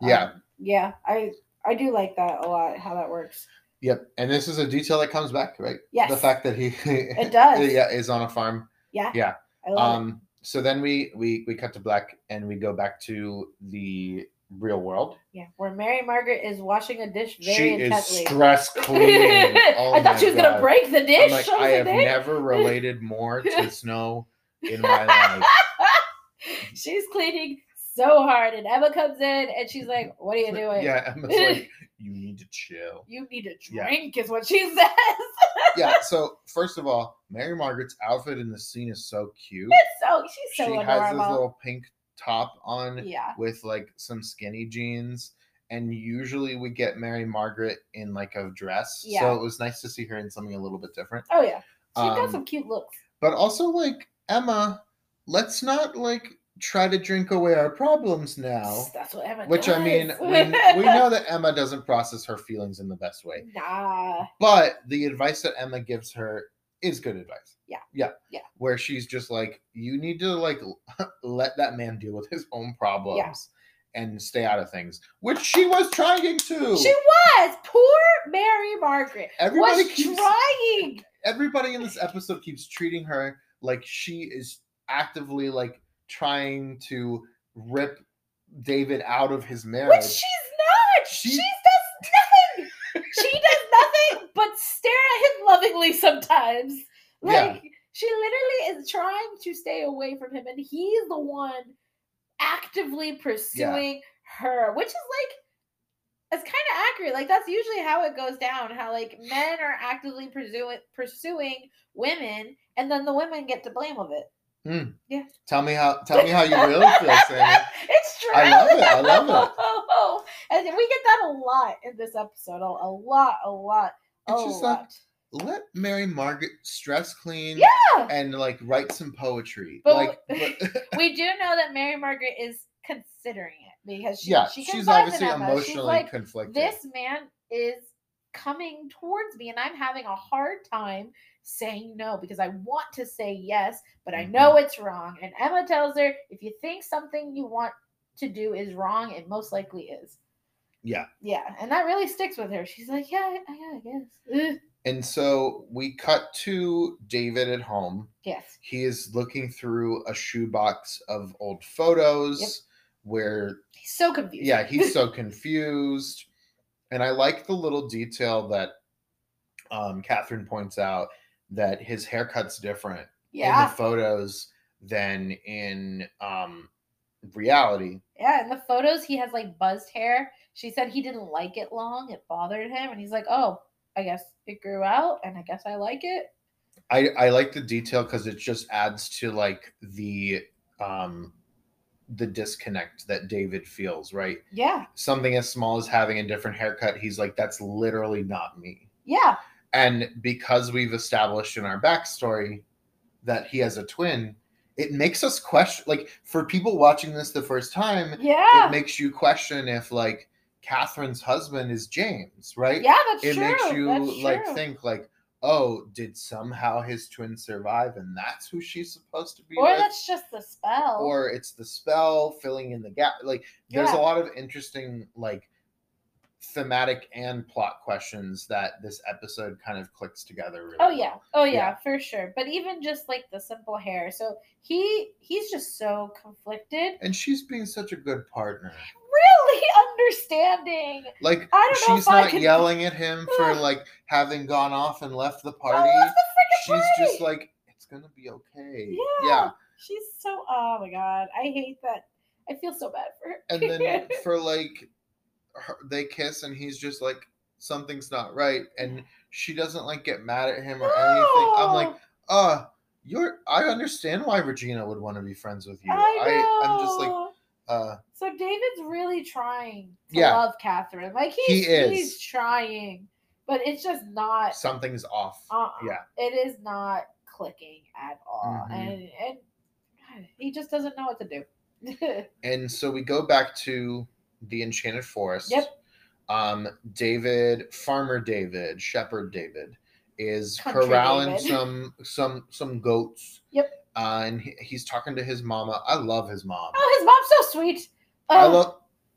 S1: yeah
S2: Um, yeah. I I do like that a lot, how that works.
S1: yep and this is a detail that comes back right
S2: Yes.
S1: the fact that he
S2: It does. <laughs>
S1: yeah is on a farm
S2: Yeah.
S1: Yeah.
S2: Love it.
S1: um so then we we we cut to black and we go back to the real world
S2: Yeah. Where Mary Margaret is washing a dish very
S1: she
S2: intently.
S1: is stress <laughs> cleaning Oh
S2: I thought she was gonna break the dish.
S1: Like,
S2: I was
S1: I
S2: like,
S1: have never <laughs> related more to <laughs> snow in my life.
S2: she's cleaning so hard, and Emma comes in and she's like, "What are you doing?
S1: Yeah, Emma's like, you need to chill.
S2: You need
S1: Yeah.
S2: drink," is what she <laughs> says.
S1: Yeah, so first of all, Mary Margaret's outfit in the scene is so cute.
S2: It's so she's so
S1: she has this little pink top on
S2: yeah,
S1: with like some skinny jeans. And usually we get Mary Margaret in like a dress.
S2: Yeah.
S1: So it was nice to see her in something a little bit different.
S2: oh yeah, she
S1: Um,
S2: got some cute looks.
S1: But also like Emma, let's not like try to drink away our problems now.
S2: That's what Emma
S1: Which I mean, <laughs> we, we know that Emma doesn't process her feelings in the best way.
S2: Nah,
S1: But the advice that Emma gives her is good advice.
S2: Yeah.
S1: Yeah.
S2: Yeah.
S1: Where she's just like, you need to like <laughs> let that man deal with his own problems and stay out of things, which she was trying to.
S2: she was poor Mary Margaret.
S1: Everybody
S2: was
S1: keeps
S2: trying.
S1: everybody in this episode keeps treating her like she is actively like trying to rip David out of his marriage.
S2: Which she's not.
S1: She-
S2: She, does nothing. she <laughs> does nothing but stare at him lovingly sometimes.
S1: Yeah.
S2: Like she literally is trying to stay away from him, and he's the one actively pursuing her, which is like it's kind of accurate. Like that's usually how it goes down. How like men are actively pursuing pursuing women, and then the women get to blame of it. Hmm.
S1: tell me how tell me how you really feel, <laughs> Sammie.
S2: it's true.
S1: I love it, I love
S2: it. <laughs> and we get that a lot in this episode. A, a lot, a lot, a
S1: It's just
S2: lot.
S1: that- let Mary Margaret stress clean
S2: Yeah.
S1: and like write some poetry.
S2: But
S1: like,
S2: w-
S1: but- <laughs>
S2: we do know that Mary Margaret is considering it because she,
S1: yeah,
S2: she
S1: she's obviously emotionally
S2: She's like,
S1: conflicted.
S2: this man is coming towards me and I'm having a hard time saying no because I want to say yes, but I know
S1: Mm-hmm.
S2: it's wrong. And Emma tells her if you think something you want to do is wrong, it most likely is.
S1: yeah.
S2: Yeah, and that really sticks with her. She's like, yeah, I, I guess. Ugh.
S1: And so we cut to David at home.
S2: Yes.
S1: He is looking through a shoebox of old photos
S2: Yep.
S1: where
S2: He's so confused.
S1: yeah, he's <laughs> so confused. And I like the little detail that um, Catherine points out that his haircut's different in the photos than in um, reality.
S2: Yeah, in the photos he has like buzzed hair. She said he didn't like it long, it bothered him, and he's like, "Oh, I guess it grew out, and I guess I like it."
S1: I, I like the detail because it just adds to like the um, the disconnect that David feels. Right,
S2: Yeah,
S1: something as small as having a different haircut. He's like, that's literally not me.
S2: yeah,
S1: And because we've established in our backstory that he has a twin, it makes us question like for people watching this the first time,
S2: yeah,
S1: it makes you question if like Catherine's husband is James, right?
S2: yeah. That's
S1: It
S2: true.
S1: makes you
S2: that's
S1: like
S2: true.
S1: think like, oh, did somehow his twin survive and that's who she's supposed to be
S2: or
S1: with?
S2: that's just the spell.
S1: or it's the spell filling in the gap. Like there's
S2: Yeah.
S1: a lot of interesting like thematic and plot questions that this episode kind of clicks together. Really
S2: Oh
S1: well.
S2: yeah. Oh yeah,
S1: Yeah.
S2: for sure. But even just like the simple hair. So he he's just so conflicted.
S1: and she's being such a good partner.
S2: Really <laughs> understanding.
S1: Like
S2: I don't know
S1: she's
S2: if I
S1: not
S2: could-
S1: yelling at him for <laughs> like having gone off and left the
S2: oh,
S1: party.
S2: love the
S1: she's just like, it's gonna be okay.
S2: Yeah.
S1: yeah.
S2: She's so oh my god. I hate that. I feel so bad for her.
S1: And then <laughs> for like, her, they kiss and he's just like, something's not right, and she doesn't like get mad at him or anything. I'm like,
S2: No.
S1: uh you're i understand why regina would want to be friends with you
S2: I know.
S1: i'm just like uh
S2: So David's really trying to
S1: Yeah.
S2: love Catherine. Like
S1: He
S2: he's
S1: is.
S2: he's trying, but it's just not.
S1: something's off
S2: Uh,
S1: yeah
S2: it is not clicking at all,
S1: Mhm.
S2: and and <sighs> he just doesn't know what to do. <laughs>
S1: and so we go back to the enchanted forest
S2: Yep.
S1: um david farmer david shepherd david is
S2: Country
S1: corralling
S2: David.
S1: some some some goats
S2: Yep.
S1: uh, and he, he's talking to his mama i love his mom
S2: oh, his mom's so sweet.
S1: i
S2: Oh.
S1: love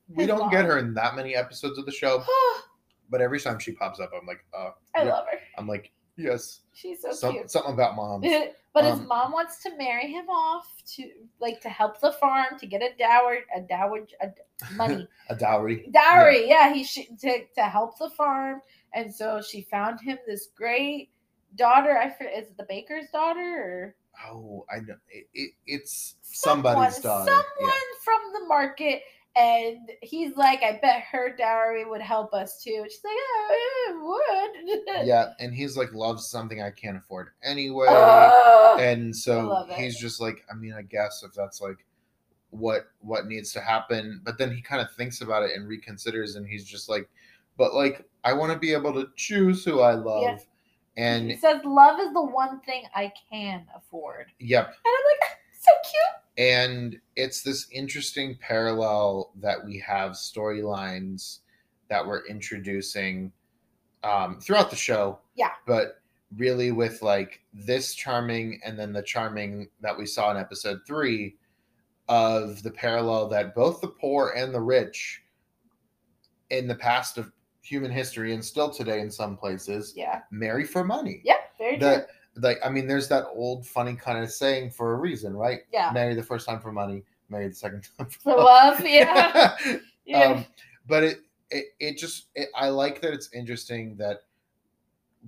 S1: we don't get her in that many episodes of the show <gasps> but every time she pops up i'm like uh
S2: I
S1: yeah.
S2: love her.
S1: i'm like yes
S2: She's so
S1: some,
S2: cute.
S1: something about moms <laughs>
S2: but his
S1: Um,
S2: mom wants to marry him off to like to help the farm to get a dower, a dower, a money <laughs>
S1: a dowry
S2: dowry. Yeah, he should to to help the farm, and so she found him this great daughter. I is it the baker's daughter or
S1: Oh, I know. It, it, it's
S2: someone,
S1: somebody's daughter.
S2: Someone from the market. And he's like, I bet her dowry would help us too. And she's like, oh, it
S1: Yeah.
S2: would. <laughs>
S1: yeah, and he's like loves something I can't afford anyway,
S2: Ugh.
S1: and so he's just like, I mean, I guess if that's like what what needs to happen, but then he kind of thinks about it and reconsiders, and he's just like, but like I want to be able to choose who I love,
S2: Yeah.
S1: and
S2: he says, love is the one thing I can afford.
S1: yep,
S2: And I'm like, <laughs> so cute.
S1: And it's this interesting parallel that we have storylines that we're introducing um, throughout the show.
S2: Yeah.
S1: But really, with like this charming and then the charming that we saw in episode three of the parallel that both the poor and the rich in the past of human history and still today in some places
S2: Yeah.
S1: marry for money.
S2: Yeah. Very true.
S1: Like I mean, there's that old funny kind of saying for a reason, right?
S2: Yeah.
S1: Marry the first time for money, marry the second <laughs> time for
S2: For love. Yeah. <laughs> yeah.
S1: um, but it, it it just it, I like that it's interesting that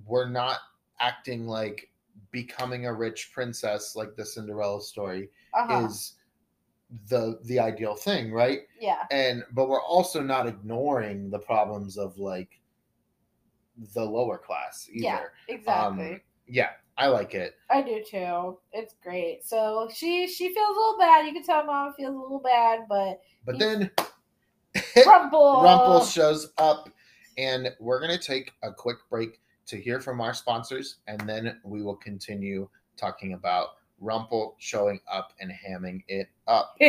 S1: we're not acting like becoming a rich princess like the Cinderella story
S2: uh-huh.
S1: is the the ideal thing, right?
S2: yeah.
S1: And but we're also not ignoring the problems of like the lower class either.
S2: Yeah. Exactly.
S1: Um, yeah, I like it.
S2: I do too. It's great. So she she feels a little bad. You can tell mom feels a little bad, but
S1: But then <laughs>
S2: Rumple.
S1: Rumple shows up, and we're gonna take a quick break. to hear from our sponsors, and then we will continue talking about Rumple showing up and hamming it up. <laughs>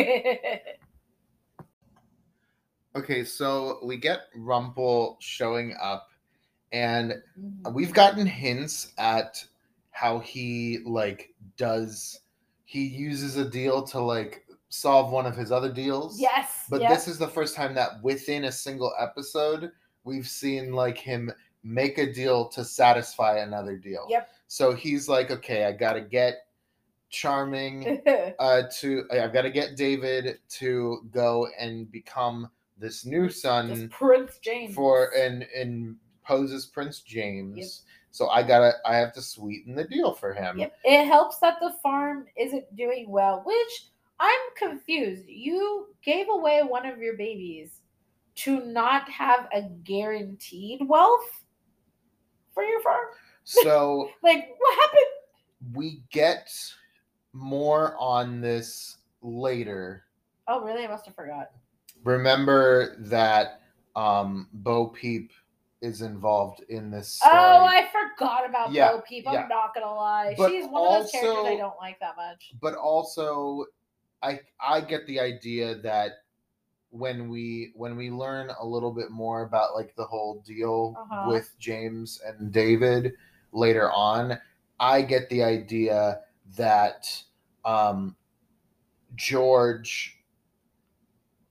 S1: Okay, so we get Rumple showing up, and mm-hmm. we've gotten hints at how he like does he uses a deal to like solve one of his other deals.
S2: yes.
S1: But
S2: yep.
S1: this is the first time that within a single episode we've seen like him make a deal to satisfy another deal.
S2: Yep.
S1: So he's like, okay, I gotta get Charming <laughs> uh to I've got to get David to go and become this new son
S2: Prince James.
S1: for and and poses Prince James. So I gotta I have to sweeten the deal for him.
S2: Yep. It helps that the farm isn't doing well, which I'm confused. You gave away one of your babies to not have a guaranteed wealth for your farm.
S1: So <laughs>
S2: Like, what happened?
S1: we get more on this later.
S2: Oh, really? I must have forgot.
S1: Remember that um Bo Peep is involved in this story.
S2: Oh, I forgot about
S1: Yeah,
S2: Bo Peep. I'm
S1: yeah.
S2: not gonna lie.
S1: But
S2: She's one of those characters I don't like that much.
S1: but also I I get the idea that when we when we learn a little bit more about like the whole deal
S2: Uh-huh.
S1: with James and David later on, I get the idea that um George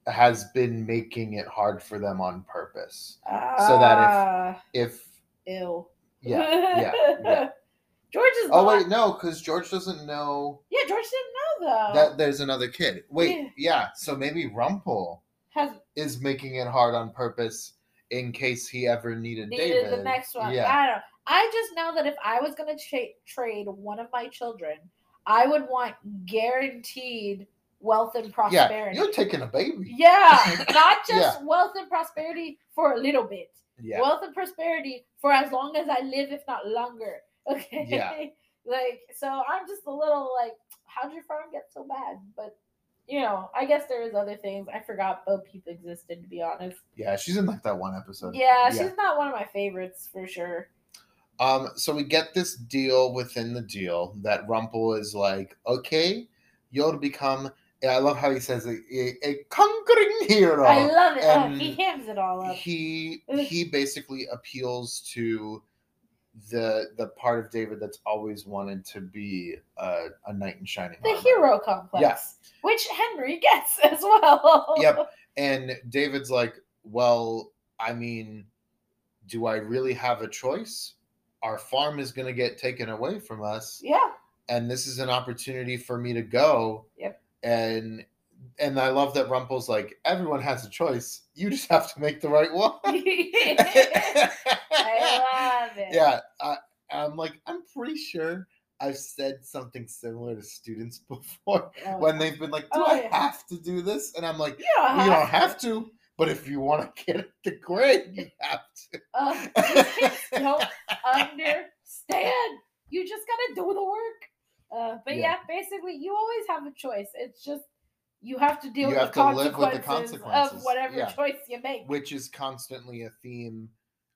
S1: has been making it hard for them on purpose. So that
S2: Ah,
S1: If
S2: ill,
S1: yeah, yeah, yeah. <laughs>
S2: George is.
S1: Oh wait, no, because George doesn't know
S2: Yeah, George didn't know though.
S1: that there's another kid. Wait,
S2: Yeah.
S1: yeah, so maybe Rumple
S2: Has
S1: is making it hard on purpose in case he ever needed,
S2: needed
S1: David.
S2: the next one.
S1: Yeah.
S2: I don't know. I just know that if I was going to tra- trade one of my children, I would want guaranteed wealth and
S1: Yeah,
S2: prosperity.
S1: you're taking a baby.
S2: Yeah, <laughs> not just wealth and prosperity for a little bit.
S1: Yeah.
S2: Wealth and prosperity for as long as I live, if not longer. <laughs> Okay.
S1: Yeah.
S2: like, so I'm just a little like, how'd your farm get so bad? But you know, I guess there is other things. I forgot Bo Peep existed, to be honest.
S1: yeah, she's in like that one episode.
S2: Yeah, she's not one of my favorites for sure.
S1: Um, so we get this deal within the deal that Rumple is like, okay, you'll become. I love how he says a, a, a conquering hero.
S2: I love it. Oh, he hams it all up.
S1: he he basically appeals to the the part of David that's always wanted to be a, a knight in shining
S2: the
S1: armor.
S2: hero complex,
S1: Yeah.
S2: which Henry gets <laughs> as well.
S1: Yep. And David's like, well, I mean, do I really have a choice? Our farm is going to get taken away from us,
S2: Yeah.
S1: and this is an opportunity for me to go.
S2: Yep.
S1: And and I love that Rumple's like, everyone has a choice. You just have to make the right one. <laughs>
S2: I love it.
S1: yeah, I, I'm like, I'm pretty sure I've said something similar to students <laughs> before
S2: Oh,
S1: when they've been like, "Do
S2: Oh,
S1: I
S2: yeah.
S1: have to do this?" And I'm like,
S2: you don't
S1: "You don't have to, but if you want to <laughs> get the grade, you have to."
S2: Uh, kids don't understand. You just gotta do the work. Uh, but yeah.
S1: Yeah.
S2: basically, you always have a choice. It's just you have to deal
S1: You
S2: with,
S1: have
S2: the
S1: to live with the
S2: consequences
S1: consequences.
S2: of whatever
S1: Yeah.
S2: choice you make.
S1: Which is constantly a theme,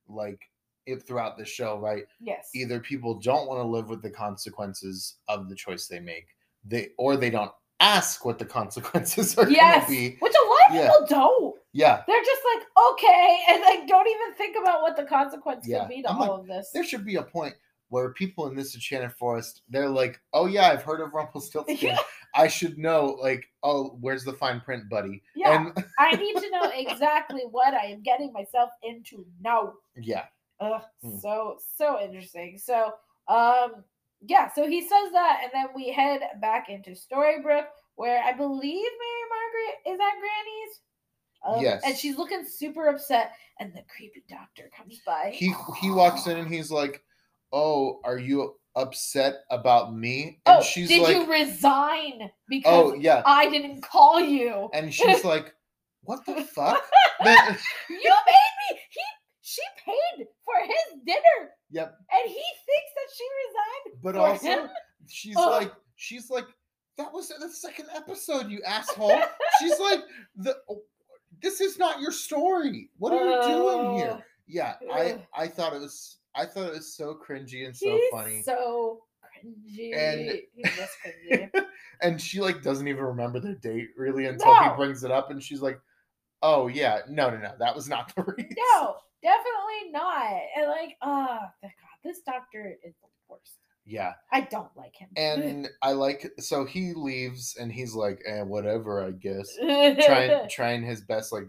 S1: like if throughout the show, right?
S2: yes.
S1: Either people don't want to live with the consequences of the choice they make, they or they don't ask what the <laughs> consequences are
S2: Yes.
S1: going to be.
S2: Which a lot of
S1: Yeah.
S2: people don't.
S1: Yeah,
S2: They're just like, okay, <laughs> and like don't even think about what the consequence
S1: Yeah.
S2: could be to
S1: I'm
S2: all
S1: like,
S2: of this.
S1: there should be a point where people in this enchanted forest, they're like, "Oh yeah, I've heard of Rumpelstiltskin. <laughs>
S2: Yeah.
S1: I should know." Like, "Oh, where's the fine print, buddy?"
S2: Yeah.
S1: And
S2: I <laughs> need to know exactly what I am getting myself into now.
S1: yeah,
S2: Ugh,
S1: Hmm.
S2: so so interesting. So um yeah, so he says that and then we head back into Storybrooke where I believe Mary Margaret is at Granny's. Um,
S1: Yes.
S2: And she's looking super upset and the creepy doctor comes by.
S1: he he <gasps> walks in and he's like, "Oh, are you upset about me?"
S2: Oh,
S1: And she's like,
S2: did
S1: like,
S2: you resign oh, because
S1: "Oh yeah,"
S2: I didn't call you?
S1: and she's <laughs> like, "What the fuck?" Then-
S2: you made me. He she paid for his dinner,
S1: yep,
S2: and he thinks that she resigned.
S1: but also
S2: him?
S1: she's like, she's like, "That was the second episode, you asshole." she's like, "The oh, this is not your story. What are you doing here?"
S2: Oh.
S1: Yeah, I I thought it was I thought it was so cringy and so
S2: He's
S1: funny.
S2: so cringy.
S1: And-
S2: He's <laughs> just cringy.
S1: and she like doesn't even remember their date really until he brings it up and she's like, Oh yeah, no no no, that was not <laughs> the reason.
S2: no, definitely not. And like, oh God, this doctor is the worst.
S1: Yeah.
S2: I don't like him.
S1: And I like so he leaves and he's like, eh, whatever, I guess. <laughs> Trying trying his best like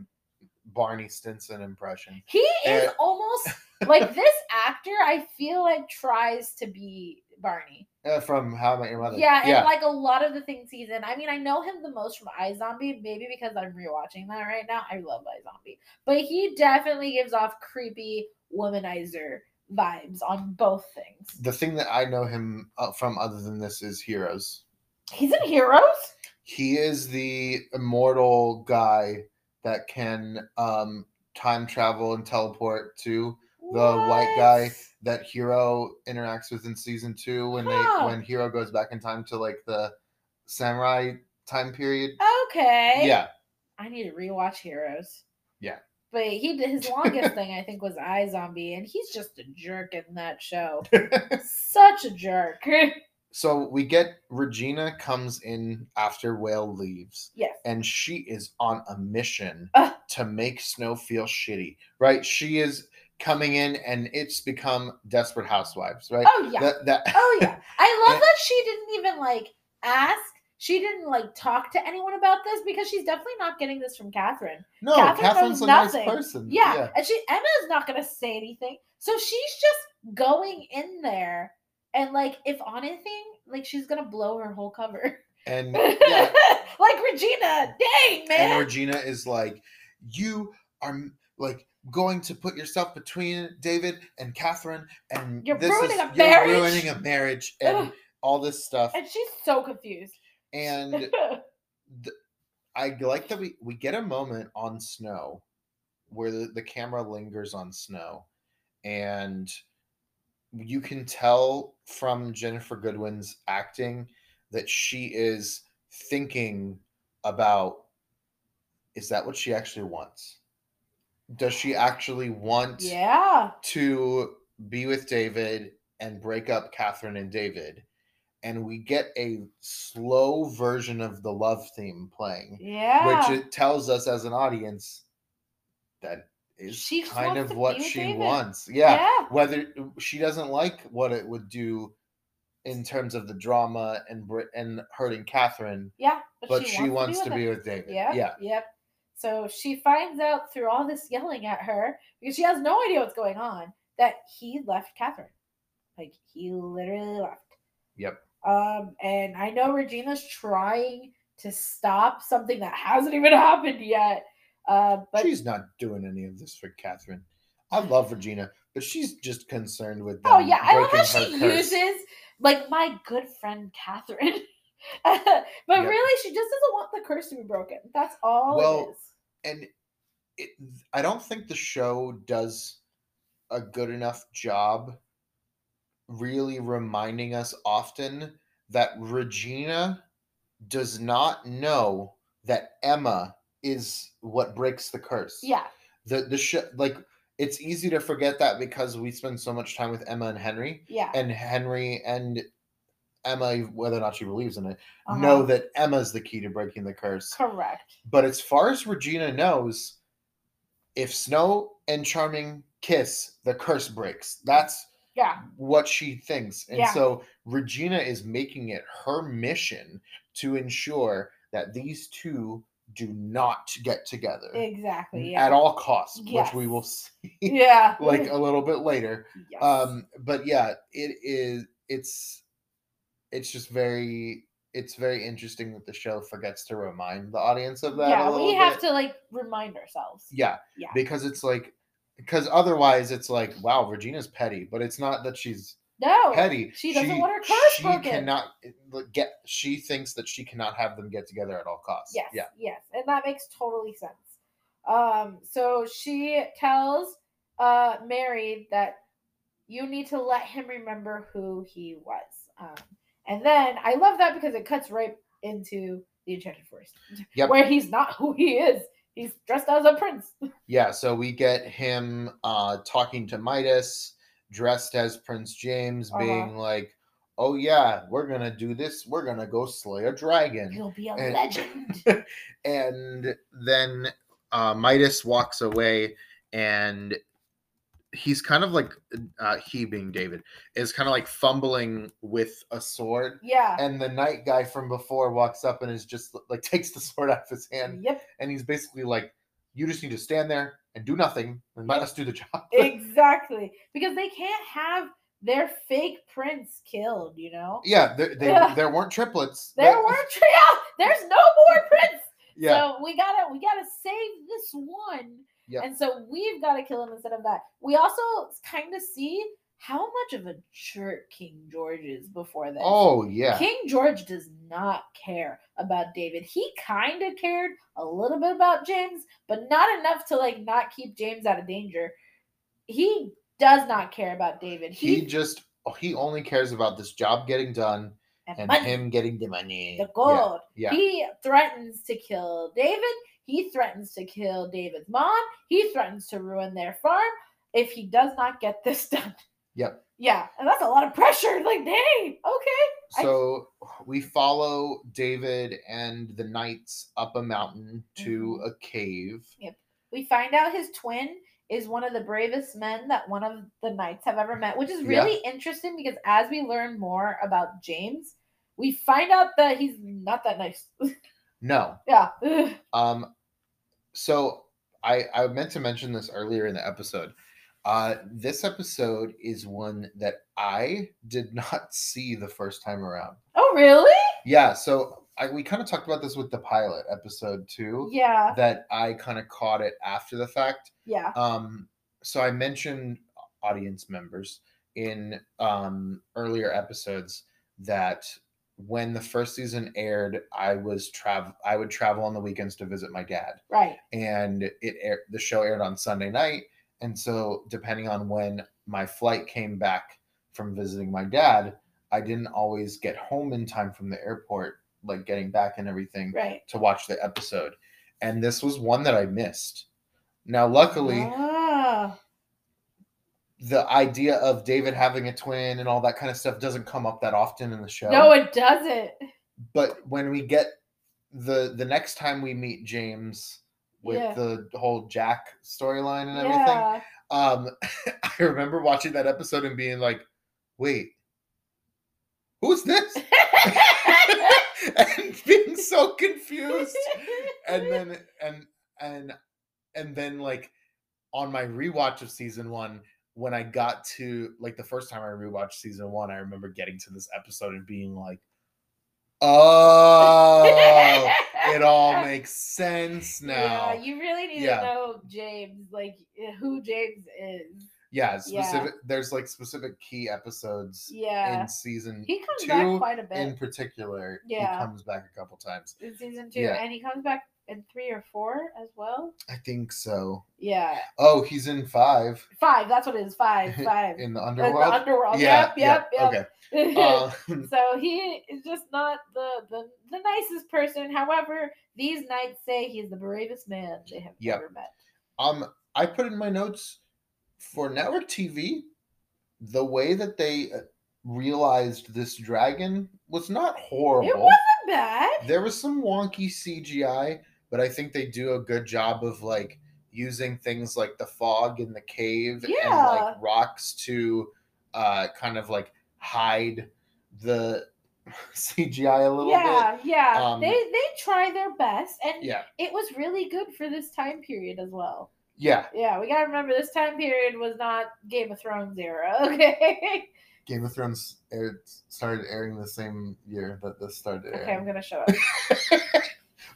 S1: Barney Stinson impression.
S2: he is
S1: and-
S2: almost <laughs> like this actor. I feel like tries to be Barney.
S1: Uh, from How I Met Your Mother.
S2: Yeah, and
S1: yeah.
S2: like a lot of the things he's in. I mean, I know him the most from iZombie, maybe because I'm rewatching that right now. I love iZombie, but he definitely gives off creepy womanizer vibes on both things.
S1: the thing that I know him uh, from other than this is Heroes.
S2: He's in Heroes.
S1: He is the immortal guy that can um time travel and teleport to the white guy that Hiro interacts with in season two when
S2: Huh.
S1: they when Hiro goes back in time to like the samurai time period.
S2: Okay.
S1: Yeah.
S2: I need to rewatch Heroes.
S1: Yeah.
S2: But he did his longest thing, I think, was iZombie, and he's just a jerk in that show. <laughs> Such a jerk. <laughs>
S1: so we get Regina comes in after Whale leaves.
S2: yes.
S1: and she is on a mission
S2: Ugh.
S1: to make Snow feel shitty, right? She is coming in, and it's become Desperate Housewives, right?
S2: Oh yeah.
S1: That that
S2: Oh yeah. <laughs> I love
S1: And-
S2: that she didn't even like ask. She didn't like talk to anyone about this because she's definitely not getting this from Catherine.
S1: no,
S2: Catherine
S1: Catherine's a nice person.
S2: Yeah. And she Emma's not gonna say anything. So she's just going in there and like if on anything, like she's gonna blow her whole cover.
S1: and <laughs> yeah,
S2: like Regina. Dang, man.
S1: and Regina is like, you are like going to put yourself between David and Catherine, and
S2: You're
S1: this
S2: ruining
S1: is
S2: a
S1: you're
S2: marriage."
S1: ruining a marriage, and
S2: Ugh.
S1: all this stuff,
S2: and she's so confused.
S1: and <laughs> I like that we we get a moment on snow where the, the camera lingers on snow and you can tell from Ginnifer Goodwin's acting that she is thinking about is that what she actually wants? Does she actually want
S2: yeah.
S1: to be with David and break up Catherine and David? And we get a slow version of the love theme playing
S2: Yeah.
S1: which it tells us as an audience that is
S2: She
S1: kind of what she
S2: David.
S1: wants. Yeah.
S2: yeah.
S1: Whether she doesn't like what it would do in terms of the drama and Brit and hurting Catherine,
S2: Yeah.
S1: but she wants to
S2: with
S1: be with David.
S2: Yeah.
S1: Yeah.
S2: Yep. So she finds out through all this yelling at her because she has no idea what's going on that he left Catherine. Like he literally left.
S1: Yep.
S2: Um, and I know Regina's trying to stop something that hasn't even happened yet. Uh, but
S1: she's not doing any of this for Catherine. I love Regina, but she's just concerned with
S2: oh yeah, I love how she
S1: curse.
S2: uses like my good friend Catherine. <laughs> but
S1: Yep.
S2: really, she just doesn't want the curse to be broken. That's all
S1: Well,
S2: it is.
S1: and it, I don't think the show does a good enough job really reminding us often that Regina does not know that Emma is what breaks the curse.
S2: Yeah.
S1: The the show like it's easy to forget that because we spend so much time with Emma and Henry
S2: Yeah.
S1: and Henry and Emma whether or not she believes in it
S2: uh-huh.
S1: know that Emma's the key to breaking the curse.
S2: Correct.
S1: But as far as Regina knows, if Snow and Charming kiss, the curse breaks. That's
S2: Yeah.
S1: what she thinks. And
S2: Yeah.
S1: so Regina is making it her mission to ensure that these two do not get together
S2: Exactly. Yeah.
S1: at all costs, which we will see <laughs> <laughs>
S2: Yeah.
S1: like a little bit later.
S2: yes.
S1: Um, but yeah, it is it's it's just very it's very interesting that the show forgets to remind the audience of that.
S2: yeah,
S1: a little
S2: we have
S1: bit.
S2: to like remind ourselves.
S1: Yeah,
S2: Yeah.
S1: because it's like because otherwise it's like wow, Regina's petty, but it's not that she's
S2: No.
S1: petty.
S2: she doesn't want her curse
S1: she
S2: broken.
S1: cannot get. She thinks that she cannot have them get together at all costs.
S2: Yes.
S1: Yeah.
S2: Yes. And that makes totally sense. Um, so she tells uh Mary that you need to let him remember who he was. Um, and then I love that because it cuts right into the Enchanted Forest.
S1: Yep.
S2: Where he's not who he is. He's dressed as a prince. <laughs>
S1: Yeah. So we get him uh talking to Midas, dressed as Prince James,
S2: Uh-huh.
S1: being like, "Oh yeah, we're gonna do this. We're gonna go slay a dragon."
S2: You'll be a
S1: And-
S2: legend. <laughs>
S1: and then uh, Midas walks away, and he's kind of like uh, he being David is kind of like fumbling with a sword.
S2: yeah.
S1: And the knight guy from before walks up and is just like <laughs> takes the sword out of his hand,
S2: Yep.
S1: and he's basically like, "You just need to stand there and do nothing, and let us do the <laughs> job."
S2: exactly. Because they can't have their fake prince killed, you know?
S1: yeah, there, they,
S2: Yeah.
S1: there weren't triplets. <laughs>
S2: There
S1: That-
S2: were yeah, oh, there's no more prince.
S1: yeah,
S2: So we gotta we gotta save this one.
S1: Yep.
S2: And so we've got to kill him instead of that. We also kind of see how much of a jerk King George is before this.
S1: oh yeah,
S2: King George does not care about David. He kind of cared a little bit about James, but not enough to like not keep James out of danger. He does not care about David.
S1: he
S2: He,
S1: just oh, he only cares about this job getting done
S2: and
S1: and him getting the money,
S2: the
S1: Yeah,
S2: gold.
S1: Yeah,
S2: He threatens to kill David. He threatens to kill David's mom. He threatens to ruin their farm if he does not get this <laughs> done.
S1: Yep.
S2: Yeah, and that's a lot of pressure. Like, dang, okay. I-
S1: So we follow David and the knights up a mountain to
S2: Mhm.
S1: a cave. Yep.
S2: We find out his twin is one of the bravest men that one of the knights have ever met, which is
S1: Yeah.
S2: really interesting because as we learn more about James, we find out that he's not that nice. <laughs>
S1: No.
S2: yeah.
S1: Um so I I meant to mention this earlier in the episode. Uh this episode is one that I did not <laughs> see the first time around.
S2: Oh, really?
S1: Yeah, so I, we kind of talked about this with the pilot episode too.
S2: Yeah.
S1: That I kind of caught it after the fact.
S2: Yeah.
S1: Um, so I mentioned audience members in um, earlier episodes that when the first season aired, I was travel. I would travel on the weekends to visit my dad,
S2: Right.
S1: and it air- the show aired on Sunday night. And so, depending on when my flight came back from visiting my dad, I didn't always get home in time from the airport, like getting back and everything
S2: Right.
S1: to watch the episode. And this was one that I missed. Now, luckily,
S2: Ah.
S1: the idea of David having a twin and all that kind of stuff doesn't come up that often in the show.
S2: No, it doesn't.
S1: but when we get the the next time we meet James with
S2: Yeah.
S1: the whole Jack storyline and everything,
S2: Yeah.
S1: um <laughs> I remember watching that episode and being like, "Wait, who's this?" <laughs> <laughs> and being so confused. and then and and and then like on my rewatch of season one when i got to like the first time i rewatched season one i remember getting to this episode and being like oh it all <laughs> makes sense now
S2: Yeah, you really need
S1: Yeah.
S2: to know James, like eh, who James is.
S1: yeah
S2: yeah.
S1: specific there's like specific key episodes
S2: Yeah.
S1: in season
S2: He comes
S1: two
S2: back quite a bit
S1: in particular
S2: Yeah.
S1: he comes back a couple times
S2: in season two,
S1: yeah.
S2: and he comes back in three or four as well.
S1: i think so
S2: Yeah,
S1: oh he's in five
S2: five. That's what it is. Five, <laughs> five.
S1: in the underworld
S2: The underworld.
S1: yeah
S2: yep, yep, yep.
S1: okay <laughs> um,
S2: so he is just not the, the the nicest person. However, these knights say he is the bravest man they have
S1: Yep.
S2: ever met.
S1: Um, I put in my notes for network TV, the way that they uh, realized this dragon was not horrible.
S2: It wasn't bad.
S1: There was some wonky CGI, but I think they do a good job of like using things like the fog in the cave and like rocks to uh kind of like hide the <laughs> CGI a little bit.
S2: yeah, yeah.
S1: Um,
S2: they they try their best, and.
S1: Yeah.
S2: it was really good for this time period as well.
S1: Yeah.
S2: Yeah, we gotta remember this time period was not Game of Thrones era. <laughs> Okay.
S1: Game of Thrones aired, started airing the same year that this started airing.
S2: okay, I'm gonna shut <laughs> up.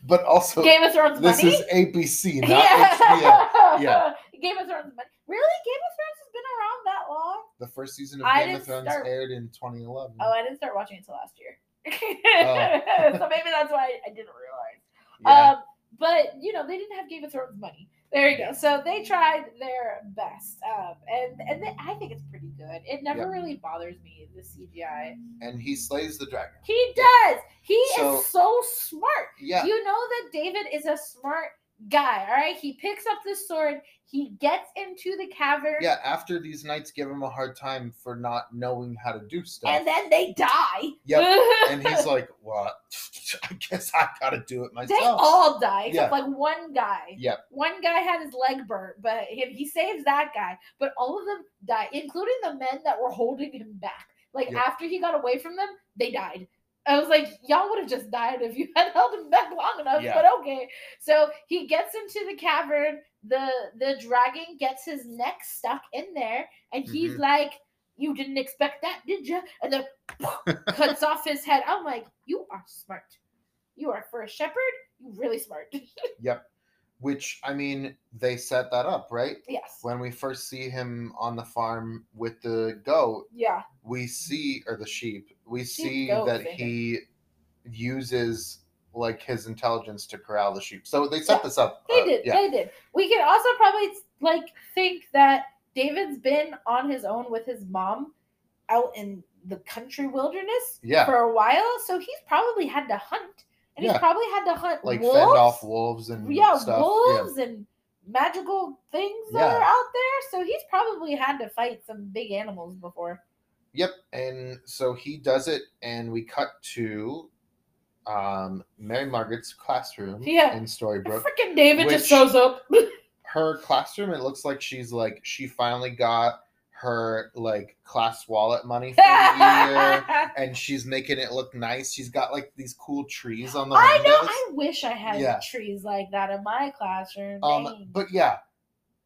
S1: But also
S2: Game of Thrones
S1: this
S2: money.
S1: is <laughs> ABC, not HBO. Yeah. <laughs>
S2: Game of Thrones money. Really? Game of Thrones has been around that long?
S1: The first season of
S2: I
S1: Game of Thrones
S2: start-
S1: aired in 2011.
S2: Oh, I didn't start watching until last year. <laughs>
S1: Oh.
S2: so maybe that's why I didn't realize.
S1: yeah.
S2: Um, but you know, they didn't have Game of Thrones money. There you go. So they tried their best, um, and and they, I think it's pretty good. It never
S1: Yep.
S2: really bothers me the CGI.
S1: and he slays the dragon.
S2: He does. He
S1: So-
S2: is so smart.
S1: Yeah.
S2: You know that David is a smart guy. All right, he picks up the sword. He gets into the cavern.
S1: Yeah, after these knights give him a hard time for not knowing how to do stuff.
S2: And then they die.
S1: Yep. <laughs> and he's like, "Well, <laughs> I guess I gotta do it myself."
S2: They all die except
S1: Yeah.
S2: like one guy.
S1: Yep.
S2: One guy had his leg burnt, but he, he saves that guy. But all of them die, including the men that were holding him back. Like
S1: Yep.
S2: after he got away from them, they died. I was like, y'all would have just died if you <laughs> had held him back long enough.
S1: Yeah.
S2: But okay. So he gets into the cavern. The the dragon gets his neck stuck in there, and he's
S1: Mhm.
S2: like, "You didn't expect that, did you?" And then <laughs> cuts off his head. I'm like, "You are smart. You are for a shepherd. You really smart." <laughs>
S1: Yep. Which I mean, they set that up, right?
S2: yes.
S1: When we first see him on the farm with the goat,
S2: Yeah.
S1: we see or the sheep, we see that he uses like his intelligence to corral the sheep. So they set
S2: Yeah,
S1: this up.
S2: They
S1: uh,
S2: did.
S1: yeah.
S2: They did. We could also probably like think that David's been on his own with his mom out in the country wilderness
S1: Yeah.
S2: for a while, so he's probably had to hunt, and
S1: Yeah.
S2: he's probably had to hunt
S1: like
S2: wolves.
S1: fend off wolves and
S2: yeah,
S1: stuff.
S2: wolves and magical things that are out there. So he's probably had to fight some big animals before.
S1: Yep. And so he does it, and we cut to um, Mary Margaret's classroom
S2: Yeah.
S1: in Storybrooke.
S2: Freaking David just shows up. <laughs>
S1: Her classroom, it looks like she's like she finally got her like class wallet money for the <laughs> year, and she's making it look nice. She's got like these cool trees on the
S2: I know. I wish I had
S1: Yeah.
S2: trees like that in my classroom.
S1: Um, but yeah,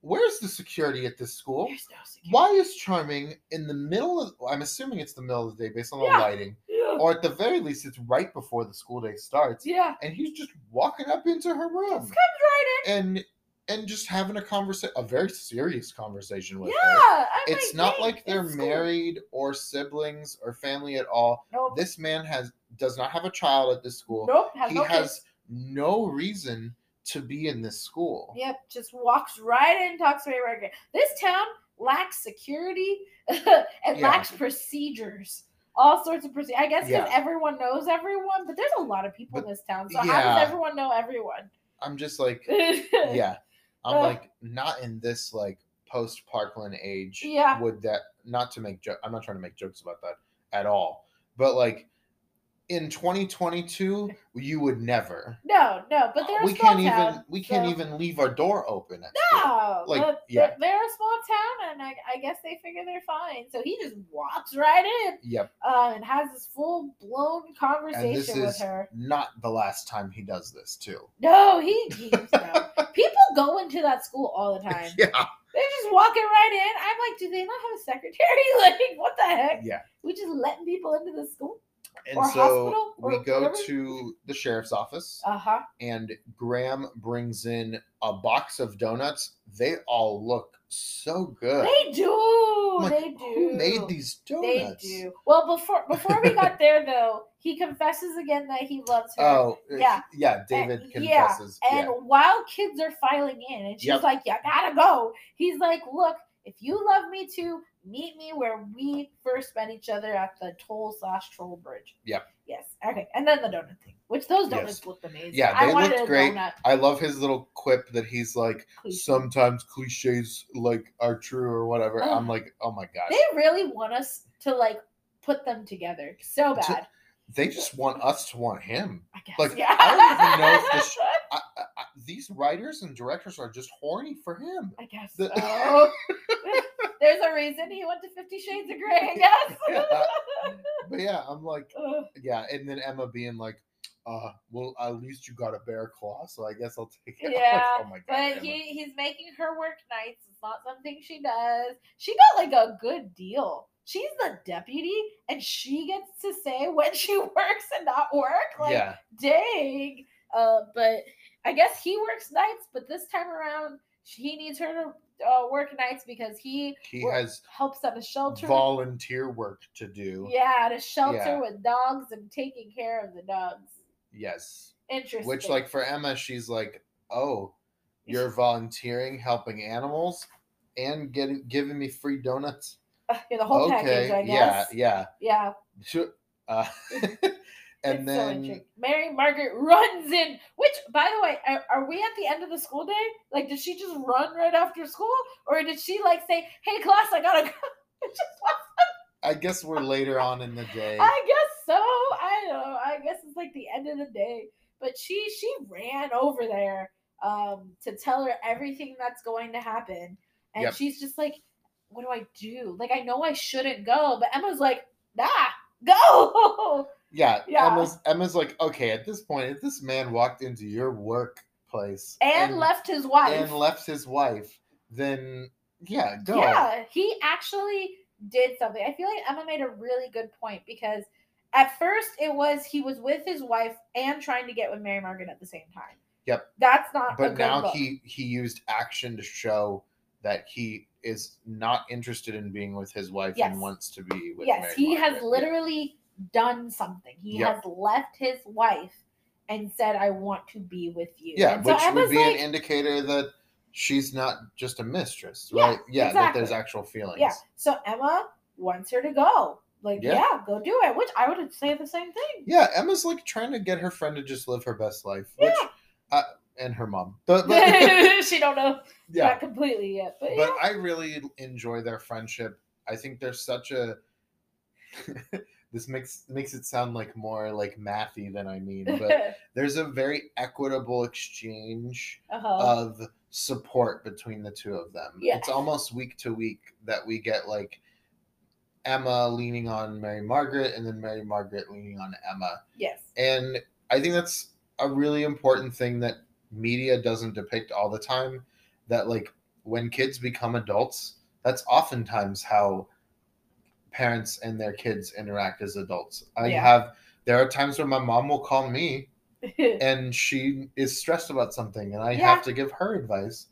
S1: where's the security at this school?
S2: There's no security.
S1: Why is Charming in the middle of? I'm assuming it's the middle of the day based on the
S2: Yeah.
S1: lighting,
S2: Yeah.
S1: or at the very least, it's right before the school day starts,
S2: Yeah.
S1: and he's just walking up into her room
S2: Just comes right in.
S1: and and just having a conversation, a very serious conversation with
S2: Yeah.
S1: her.
S2: I'm
S1: It's not
S2: dang,
S1: like they're
S2: cool.
S1: married or siblings or family at all.
S2: Nope.
S1: This man has does not have a child at this school.
S2: nope. Has
S1: he
S2: no
S1: has
S2: kids.
S1: no reason to be in this school.
S2: Yep. Just walks right in, talks to me right here. This town lacks security <laughs> and
S1: Yeah.
S2: lacks procedures. All sorts of procedures. I guess because
S1: Yeah.
S2: everyone knows everyone, but there's a lot of people
S1: But-
S2: in this town. So how does everyone know everyone?
S1: I'm just like,
S2: yeah. <laughs>
S1: yeah. I'm
S2: Ugh.
S1: like, not in this like post Parkland age.
S2: Yeah.
S1: Would that not to make joke? I'm not trying to make jokes about that at all. But like in 2022, you would never.
S2: No, no, but they're
S1: we
S2: small
S1: can't
S2: town.
S1: even we can't even leave our door open. At.
S2: No,
S1: Like,
S2: but
S1: yeah.
S2: they're, they're a small town, and I, I guess they figure they're fine. So he just walks right in
S1: Yep.
S2: uh, and has this full blown
S1: And this
S2: conversation with
S1: is
S2: her.
S1: not the last time he does this too.
S2: No, he, he <laughs> people go into that school all the time.
S1: Yeah.
S2: They're just walking right in. I'm like, do they not have a secretary? <laughs> Like, what the heck?
S1: Yeah.
S2: We just letting people into the school?
S1: And
S2: Or
S1: so
S2: hospital,
S1: we go
S2: whatever.
S1: to the sheriff's office.
S2: Uh huh.
S1: and Graham brings in a box of donuts. They all look so good.
S2: They do.
S1: like,
S2: they do.
S1: Who made these
S2: They
S1: donuts?
S2: do. Well, before before we got there <laughs> though, he confesses again that he loves her.
S1: Oh,
S2: Yeah.
S1: yeah. David
S2: And- yeah,
S1: confesses.
S2: And
S1: yeah,
S2: while kids are filing in, and she's
S1: Yep.
S2: like, "You gotta go." He's like, "Look, if you love me too, meet me where we first met each other at the toll slash troll bridge."
S1: Yep.
S2: Yes. Okay. And then the donut thing, which those donuts
S1: Yes.
S2: looked amazing.
S1: Yeah, they
S2: wanted
S1: looked great.
S2: donut.
S1: I love his little quip that he's like,
S2: please.
S1: sometimes cliches like are true or whatever. I'm like, oh my god.
S2: They really want us to like put them together so
S1: To-
S2: bad.
S1: They just want us to want him.
S2: I guess.
S1: like,
S2: yeah.
S1: I don't even know if this- <laughs> I, I, I, these writers and directors are just horny for him.
S2: I guess.
S1: The-
S2: so. <laughs> There's a reason he went to Fifty Shades of Grey. I guess. <laughs>
S1: Yeah. But yeah, I'm like, <laughs>
S2: Ugh.
S1: yeah, and then Emma being like, uh, well, at least you got a bear claw, so I guess I'll take it. I'm like,
S2: Yeah,
S1: oh my god.
S2: But
S1: Emma.
S2: he he's making her work nights. It's not something she does. She got like a good deal. She's the deputy, and she gets to say when she works and not work. Like,
S1: yeah,
S2: dang. Uh, but I guess he works nights. But this time around, he needs her to uh, work nights because he
S1: he has
S2: helps at a shelter.
S1: volunteer work to do.
S2: yeah, at a shelter
S1: Yeah.
S2: with dogs and taking care of the dogs.
S1: Yes.
S2: Interesting.
S1: Which, like, for Emma, she's like, oh, you're volunteering, helping animals, and getting giving me free donuts.
S2: Uh, <laughs> yeah, the whole
S1: okay.
S2: package, I
S1: Yeah,
S2: guess.
S1: yeah.
S2: Yeah.
S1: Sure. Uh, <laughs> <laughs> and
S2: It's
S1: then
S2: intriguing. Mary Margaret runs in. Which, by the way, are, are we at the end of the school day? Like, did she just run right after school, or did she like say, "Hey, class, I gotta <laughs> go"?
S1: I guess we're later on in the day.
S2: I guess so. I don't know. I guess it's like the end of the day. But she she ran over there um to tell her everything that's going to happen. And
S1: Yep.
S2: she's just like, What do I do? Like I know I shouldn't go, but Emma's like, nah, go. <laughs>
S1: Yeah,
S2: Yeah.
S1: Emma's Emma's like, okay, at this point, if this man walked into your workplace
S2: and, left his wife.
S1: and left his wife, then yeah, go.
S2: Yeah, he actually did something. I feel like Emma made a really good point because at first it was he was with his wife and trying to get with Mary Margaret at the same time.
S1: Yep.
S2: That's not
S1: But now
S2: look.
S1: he he used action to show that he is not interested in being with his wife
S2: Yes.
S1: and wants to be with
S2: yes,
S1: Mary
S2: he has
S1: Margaret. Yeah.
S2: literally done something. He
S1: Yep.
S2: has left his wife and said, "I want to be with you."
S1: Yeah,
S2: and
S1: which
S2: so
S1: would be
S2: like,
S1: an indicator that she's not just a mistress,
S2: Yeah,
S1: right? Yeah, that there's actual feelings.
S2: yeah. So Emma wants her to go. Like,
S1: Yeah.
S2: yeah. go do it. Which I would say the same thing.
S1: Yeah, Emma's like trying to get her friend to just live her best life, which
S2: Yeah.
S1: uh, and her mom. But, <laughs> but <laughs>
S2: she don't know
S1: yeah,
S2: that completely yet, but,
S1: but
S2: yeah.
S1: I really enjoy their friendship. I think there's such a <laughs> this makes makes it sound like more like mathy than I mean, <laughs> but there's a very equitable exchange
S2: uh-huh.
S1: of support between the two of them.
S2: Yeah.
S1: It's almost week to week that we get like Emma leaning on Mary Margaret and then Mary Margaret leaning on Emma.
S2: yes.
S1: And I think that's a really important thing that media doesn't depict all the time. That like when kids become adults, that's oftentimes how parents and their kids interact as adults. I
S2: Yeah.
S1: have there are times where my mom will call me <laughs> and she is stressed about something and I
S2: Yeah.
S1: have to give her advice.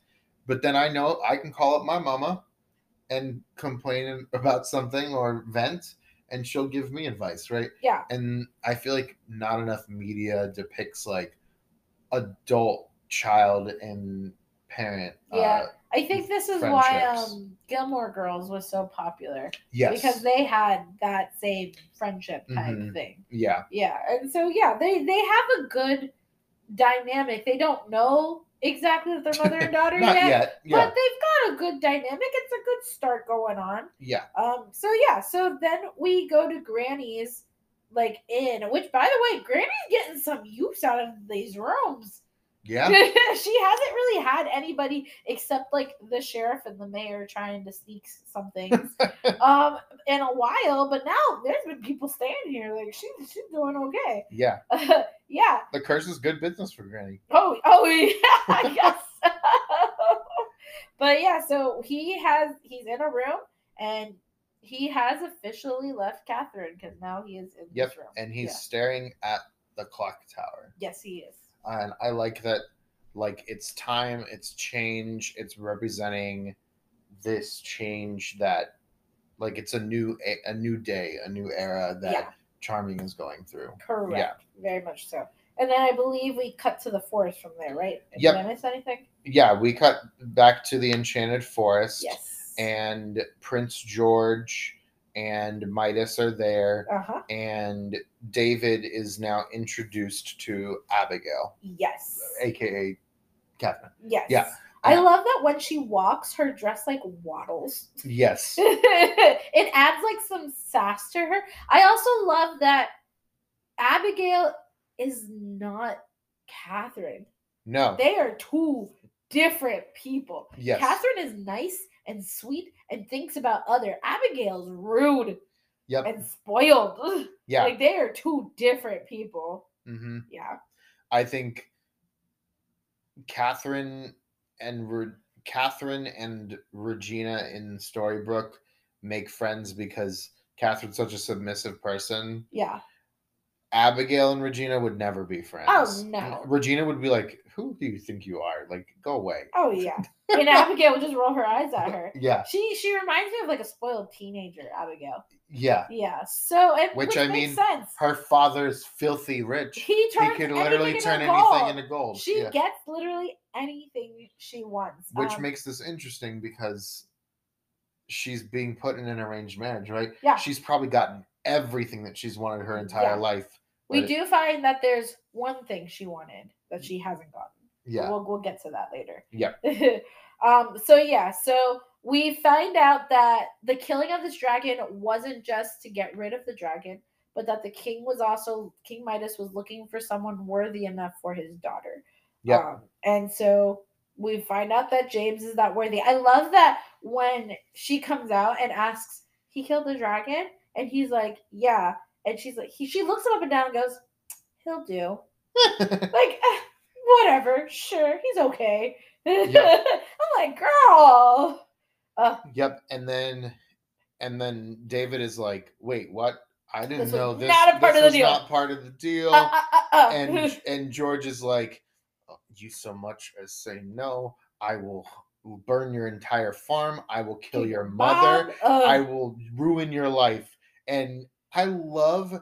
S1: But then I know I can call up my mama and complain about something or vent and she'll give me advice, right?
S2: yeah.
S1: And I feel like not enough media depicts like adult child and parent.
S2: Yeah.
S1: Uh,
S2: I think this is why um Gilmore Girls was so popular
S1: yes.
S2: because they had that same friendship type
S1: Mhm.
S2: thing.
S1: yeah.
S2: Yeah, and so yeah, they they have a good dynamic. They don't know exactly that they're mother and daughter <laughs> yet,
S1: yet. Yeah.
S2: but they've got a good dynamic. It's a good start going on.
S1: yeah.
S2: Um, so yeah, so then we go to Granny's like inn, which by the way, Granny's getting some use out of these rooms.
S1: Yeah. <laughs>
S2: she hasn't really had anybody except like the sheriff and the mayor trying to sneak some things <laughs> um in a while but now there's been people staying here like she, she's doing okay
S1: yeah. <laughs>
S2: yeah
S1: The curse is good business for Granny.
S2: oh oh yeah i guess but yeah so he has he's in a room and he has officially left catherine because now he is in
S1: Yep.
S2: this room
S1: And he's
S2: Yeah.
S1: staring at the clock tower.
S2: yes he is
S1: and I like that. Like it's time, it's change, it's representing this change that, like it's a new a, a new day, a new era that
S2: Yeah.
S1: Charming is going through.
S2: correct very much so and then i believe we cut to the forest from there right
S1: Yep.
S2: did i miss anything
S1: Yeah, we cut back to the Enchanted Forest,
S2: yes
S1: and Prince George and Midas are there,
S2: uh-huh
S1: and David is now introduced to Abigail,
S2: yes
S1: aka Catherine.
S2: yes
S1: yeah.
S2: i love that when she walks her dress like waddles <laughs>
S1: Yes.
S2: it adds like some sass to her. I also love that Abigail is not Catherine.
S1: No.
S2: They are two different people.
S1: yes.
S2: Catherine is nice and sweet and thinks about other. Abigail's rude
S1: Yep.
S2: and spoiled.
S1: yeah.
S2: Like they are two different people.
S1: hmm
S2: Yeah.
S1: I think Catherine and Re- Catherine and Regina in Storybrooke make friends because Catherine's such a submissive person.
S2: Yeah.
S1: Abigail and Regina would never be friends.
S2: Oh, no.
S1: Regina would be like, "Who do you think you are? Like, go away."
S2: Oh yeah. <laughs> And Abigail would just roll her eyes at her.
S1: Yeah,
S2: She she reminds me of like a spoiled teenager, Abigail.
S1: yeah.
S2: Yeah. So and
S1: Which
S2: which,
S1: I
S2: makes
S1: mean,
S2: sense.
S1: Her father's filthy rich.
S2: he turns He
S1: could literally turn
S2: into
S1: anything into gold.
S2: She
S1: yeah.
S2: gets literally anything she wants.
S1: Which
S2: Um,
S1: makes this interesting because she's being put in an arranged marriage, right?
S2: Yeah.
S1: She's probably gotten everything that she's wanted her entire
S2: Yeah.
S1: life
S2: We do find that there's one thing she wanted that she hasn't gotten.
S1: Yeah.
S2: We'll, we'll get to that later.
S1: Yeah. <laughs>
S2: um, so yeah, so we find out that the killing of this dragon wasn't just to get rid of the dragon, but that the king was also King Midas was looking for someone worthy enough for his daughter.
S1: Yeah.
S2: Um, and so we find out that James is that worthy. I love that when she comes out and asks, "He killed the dragon," and he's like, "Yeah," and she's like, he, she looks him up and down and goes, "He'll do." <laughs> like eh, whatever sure he's okay
S1: Yeah. <laughs>
S2: i'm like girl uh,
S1: Yep, and then and then David is like, "Wait, what? I didn't know this.
S2: not a part
S1: this
S2: of the
S1: was
S2: deal."
S1: Not part of the deal."
S2: uh, uh, uh, uh.
S1: and <laughs> and George is like, "Oh, "You so much as say no, I will burn your entire farm. I will kill your mother.
S2: Uh,
S1: I will ruin your life." And I love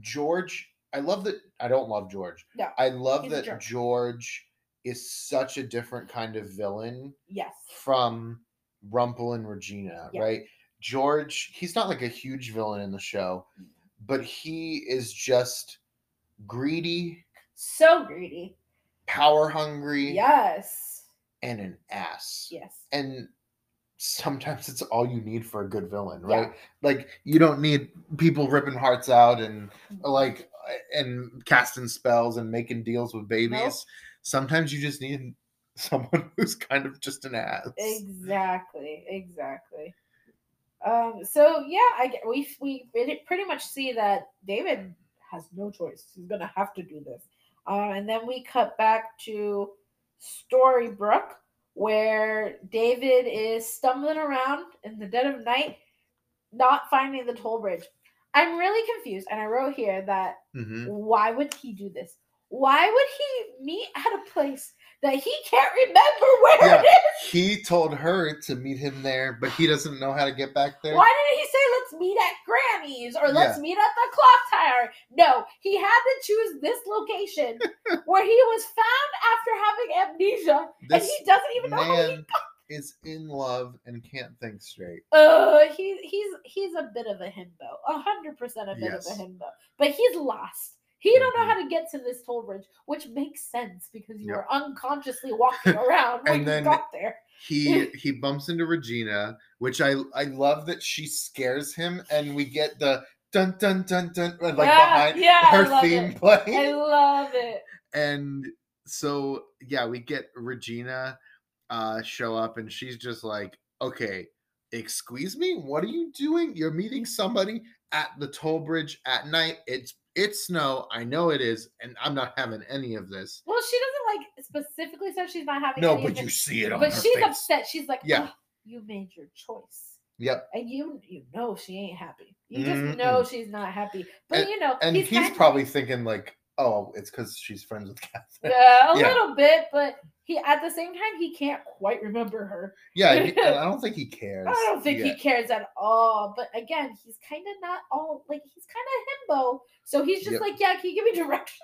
S1: George. I love that. I don't love George.
S2: No,
S1: I love that. George is such a different kind of villain
S2: yes
S1: from Rumple and Regina, right? George, he's not like a huge villain in the show, but he is just greedy,
S2: so greedy
S1: power hungry,
S2: yes
S1: and an ass.
S2: yes
S1: And sometimes it's all you need for a good villain,
S2: Yeah.
S1: right? Like you don't need people ripping hearts out and
S2: Mm-hmm.
S1: like and casting spells and making deals with babies. Sometimes you just need <laughs> someone who's kind of just an ass.
S2: exactly exactly um so yeah i we we pretty- pretty much see that david has no choice he's gonna have to do this um and then we cut back to storybrooke where david is stumbling around in the dead of night not finding the toll bridge i'm really confused and i wrote here that
S1: Mhm.
S2: why would he do this why would he meet at a place that he can't remember where
S1: Yeah.
S2: it is
S1: he told her to meet him there, but he doesn't know how to get back there.
S2: Why didn't he meet at Granny's or let's meet at the clock tower? No, he had to choose this location <laughs> where he was found after having amnesia and he doesn't even know how he
S1: man is in love and can't think straight.
S2: uh he, he's he's a bit of a himbo. A hundred percent a bit
S1: Yes.
S2: of a himbo. But he's lost. He don't know
S1: Mhm.
S2: how to get to this toll bridge, which makes sense because you
S1: Yep.
S2: were unconsciously walking <laughs> around when you got there.
S1: He <laughs> he bumps into Regina, which I I love that she scares him, and we get the dun dun dun dun uh, like
S2: Yeah,
S1: behind
S2: yeah,
S1: her theme
S2: it.
S1: playing.
S2: I love it. <laughs>
S1: and so yeah we get regina uh show up and she's just like okay excuse me what are you doing you're meeting somebody at the toll bridge at night it's it's snow i know it is and i'm not having any of this
S2: Well, she doesn't like specifically said she's not having
S1: no
S2: any of
S1: but you see it on
S2: but
S1: her
S2: she's
S1: face.
S2: upset. She's like,
S1: Yeah.
S2: "Oh, you made your choice,
S1: yep
S2: and you you know she ain't happy. You just know she's not happy. But you know,
S1: and he's,
S2: kind-
S1: probably thinking like oh it's because she's friends with catherine
S2: yeah, a
S1: Yeah.
S2: little bit, but he at the same time he can't quite remember her.
S1: yeah and he- <laughs> and i don't think he cares
S2: I don't think
S1: Yeah.
S2: he cares at all. But again, he's kind of not all like he's kind of himbo. So he's just
S1: Yep.
S2: like, yeah, can you give me directions?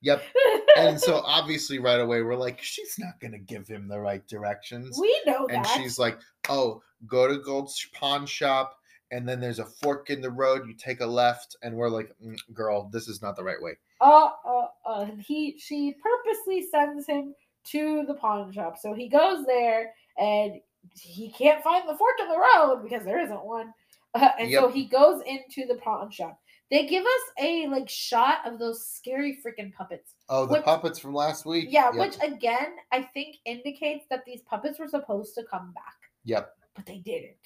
S1: yep <laughs> and so obviously right away we're like she's not gonna give him the right directions
S2: we know
S1: and
S2: that.
S1: she's like, "Oh, go to Gold's pawn shop, and then there's a fork in the road. You take a left." And we're like, "Mm, "Girl, this is not the right way."
S2: uh, uh, uh, he she purposely sends him to the pawn shop. So he goes there and he can't find the fork in the road because there isn't one. <laughs> Uh, and so he goes into the pawn shop. They give us a like shot of those scary freaking puppets.
S1: Oh, the
S2: Which-
S1: puppets from last week.
S2: Yeah,
S1: Yep.
S2: which again I think indicates that these puppets were supposed to come back,
S1: Yep.
S2: but they didn't.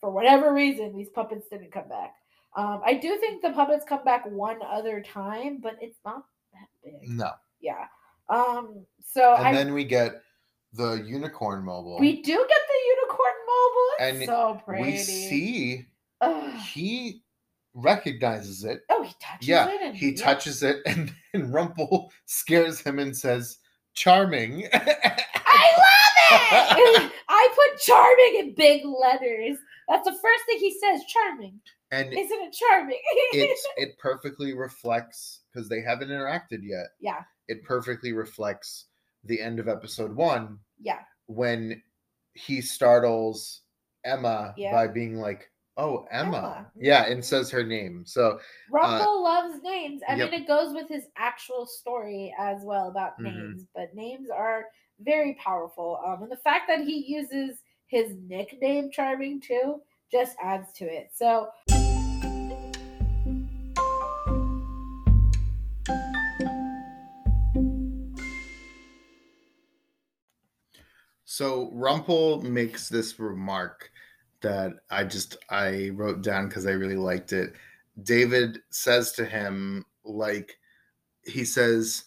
S2: For whatever reason, these puppets didn't come back. Um, I do think the puppets come back one other time, but it's not that big.
S1: No.
S2: Yeah. Um. So
S1: And
S2: I
S1: then we get the unicorn mobile.
S2: we do get the unicorn mobile. It's
S1: And
S2: so pretty.
S1: we see
S2: Ugh.
S1: he recognizes it.
S2: Oh, he touches
S1: yeah,
S2: it. And,
S1: he
S2: yeah.
S1: touches it, <laughs> and, and Rumple scares him and says, "Charming." <laughs>
S2: I love it. <laughs> I put charming in big letters. That's the first thing he says. Charming,
S1: and
S2: isn't it charming?
S1: it's it perfectly reflects because they haven't interacted yet.
S2: yeah,
S1: It perfectly reflects the end of episode one
S2: yeah.
S1: when he startles Emma
S2: Yeah.
S1: by being like, Oh, Emma.
S2: Emma.
S1: Yeah, and says her name. So
S2: Rumple loves names. I
S1: Uh, yep.
S2: mean, it goes with his actual story as well about
S1: Mhm.
S2: names, but names are very powerful. Um, and the fact that he uses his nickname Charming too just adds to it. So,
S1: So Rumple makes this remark that I just I wrote down because I really liked it. David says to him, like he says,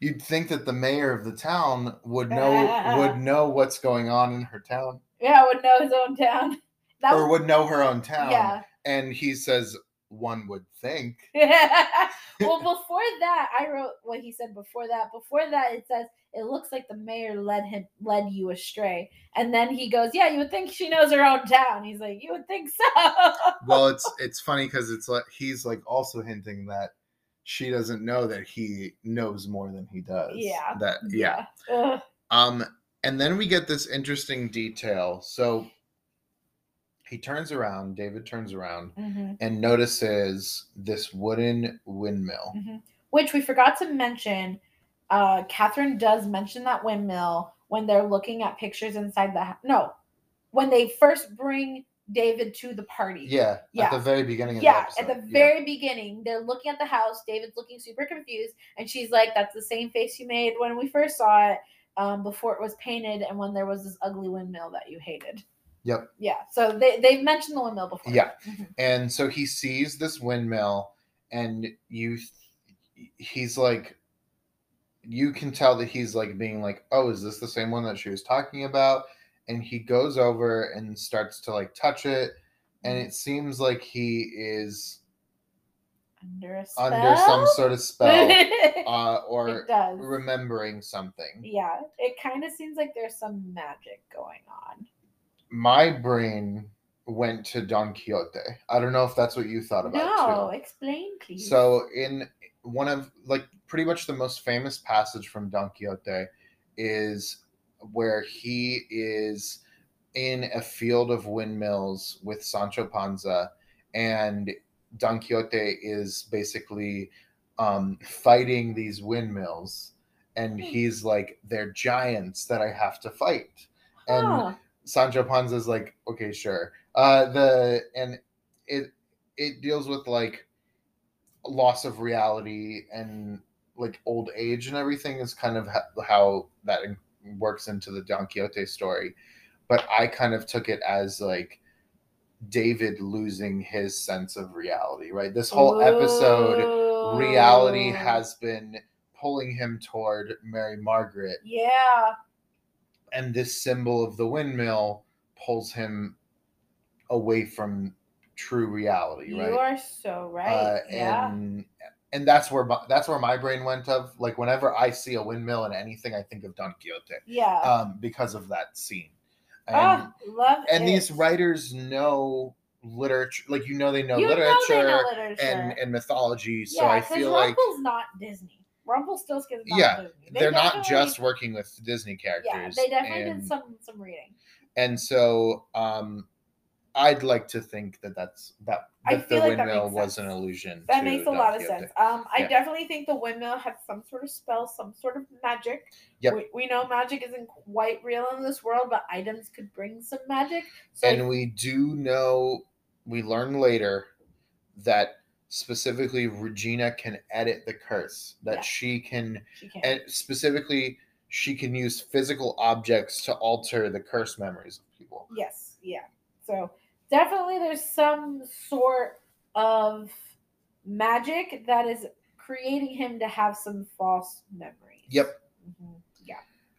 S1: "You'd think that the mayor of the town would know would <laughs> know what's going on in her town,
S2: yeah, would know his own town. <laughs> That
S1: or
S2: was,
S1: would know her own town."
S2: yeah.
S1: And he says, "One would think." <laughs>
S2: well, before that, I wrote what he said before that. Before that, it says it looks like the mayor led him led you astray, and then he goes, "Yeah, you would think she knows her own town." He's like, "You would think so." <laughs>
S1: well, it's it's funny because it's like he's like also hinting that she doesn't know that he knows more than he does.
S2: Yeah.
S1: That yeah.
S2: Ugh.
S1: Um, and then we get this interesting detail. So he turns around, David turns around
S2: Mhm.
S1: and notices this wooden windmill.
S2: Mhm. Which we forgot to mention. Uh, Catherine does mention that windmill when they're looking at pictures inside the house. No, when they first bring David to the party.
S1: Yeah,
S2: Yeah.
S1: at the very beginning of
S2: Yeah,
S1: the
S2: at the very beginning, they're looking at the house. David's looking super confused, and she's like, "That's the same face you made when we first saw it, um, before it was painted, and when there was this ugly windmill that you hated."
S1: Yep.
S2: Yeah. So they they've mentioned the windmill before.
S1: Yeah.
S2: Mhm.
S1: And so he sees this windmill, and you, he's like, you can tell that he's like being like, oh, is this the same one that she was talking about? And he goes over and starts to like touch it, and it seems like he is
S2: Under a spell.
S1: under some sort of spell <laughs> uh, or remembering something.
S2: Yeah, it kind of seems like there's some magic going on.
S1: My brain went to Don Quixote. I don't know if that's what you thought about
S2: No,
S1: too.
S2: explain, please.
S1: So in one of like pretty much the most famous passage from Don Quixote is where he is in a field of windmills with Sancho Panza and Don Quixote is basically um, fighting these windmills and
S2: Hmm.
S1: he's like they're giants that I have to fight and
S2: Huh.
S1: Sancho Panza's like, okay, sure. Uh, the and it it deals with like loss of reality and like old age and everything is kind of ho- how that in- works into the Don Quixote story. But I kind of took it as like David losing his sense of reality, right? This whole episode, reality has been pulling him toward Mary Margaret
S2: Yeah.
S1: and this symbol of the windmill pulls him away from true reality
S2: You
S1: right
S2: are so right.
S1: uh,
S2: yeah.
S1: and and that's where my, that's where my brain went of like whenever i see a windmill in anything i think of don quixote
S2: Yeah.
S1: um because of that scene and
S2: Ah, love
S1: and
S2: it.
S1: these writers know literature like you know they know
S2: you
S1: literature,
S2: know they know literature.
S1: and and mythology so
S2: yeah,
S1: i feel like
S2: Rumple's not Disney. Rumpelstiltskin's not
S1: Yeah,
S2: Disney. They
S1: they're not just working with disney characters
S2: Yeah, they definitely
S1: and-
S2: did some some reading.
S1: and so um i'd like to think that that's that,
S2: I feel
S1: the
S2: like
S1: windmill
S2: makes
S1: was
S2: sense.
S1: an illusion
S2: That makes a lot of sense. Um, I
S1: Yeah.
S2: definitely think the windmill had some sort of spell, some sort of magic.
S1: Yep.
S2: We, we know magic isn't quite real in this world, but items could bring some magic. So
S1: and we do know we learn later that specifically regina can edit the curse that
S2: Yeah.
S1: she can
S2: she can.
S1: and specifically she can use physical objects to alter the curse memories of people
S2: Yes, yeah. So definitely there's some sort of magic that is creating him to have some false memories.
S1: Yep.
S2: Mhm, Yeah.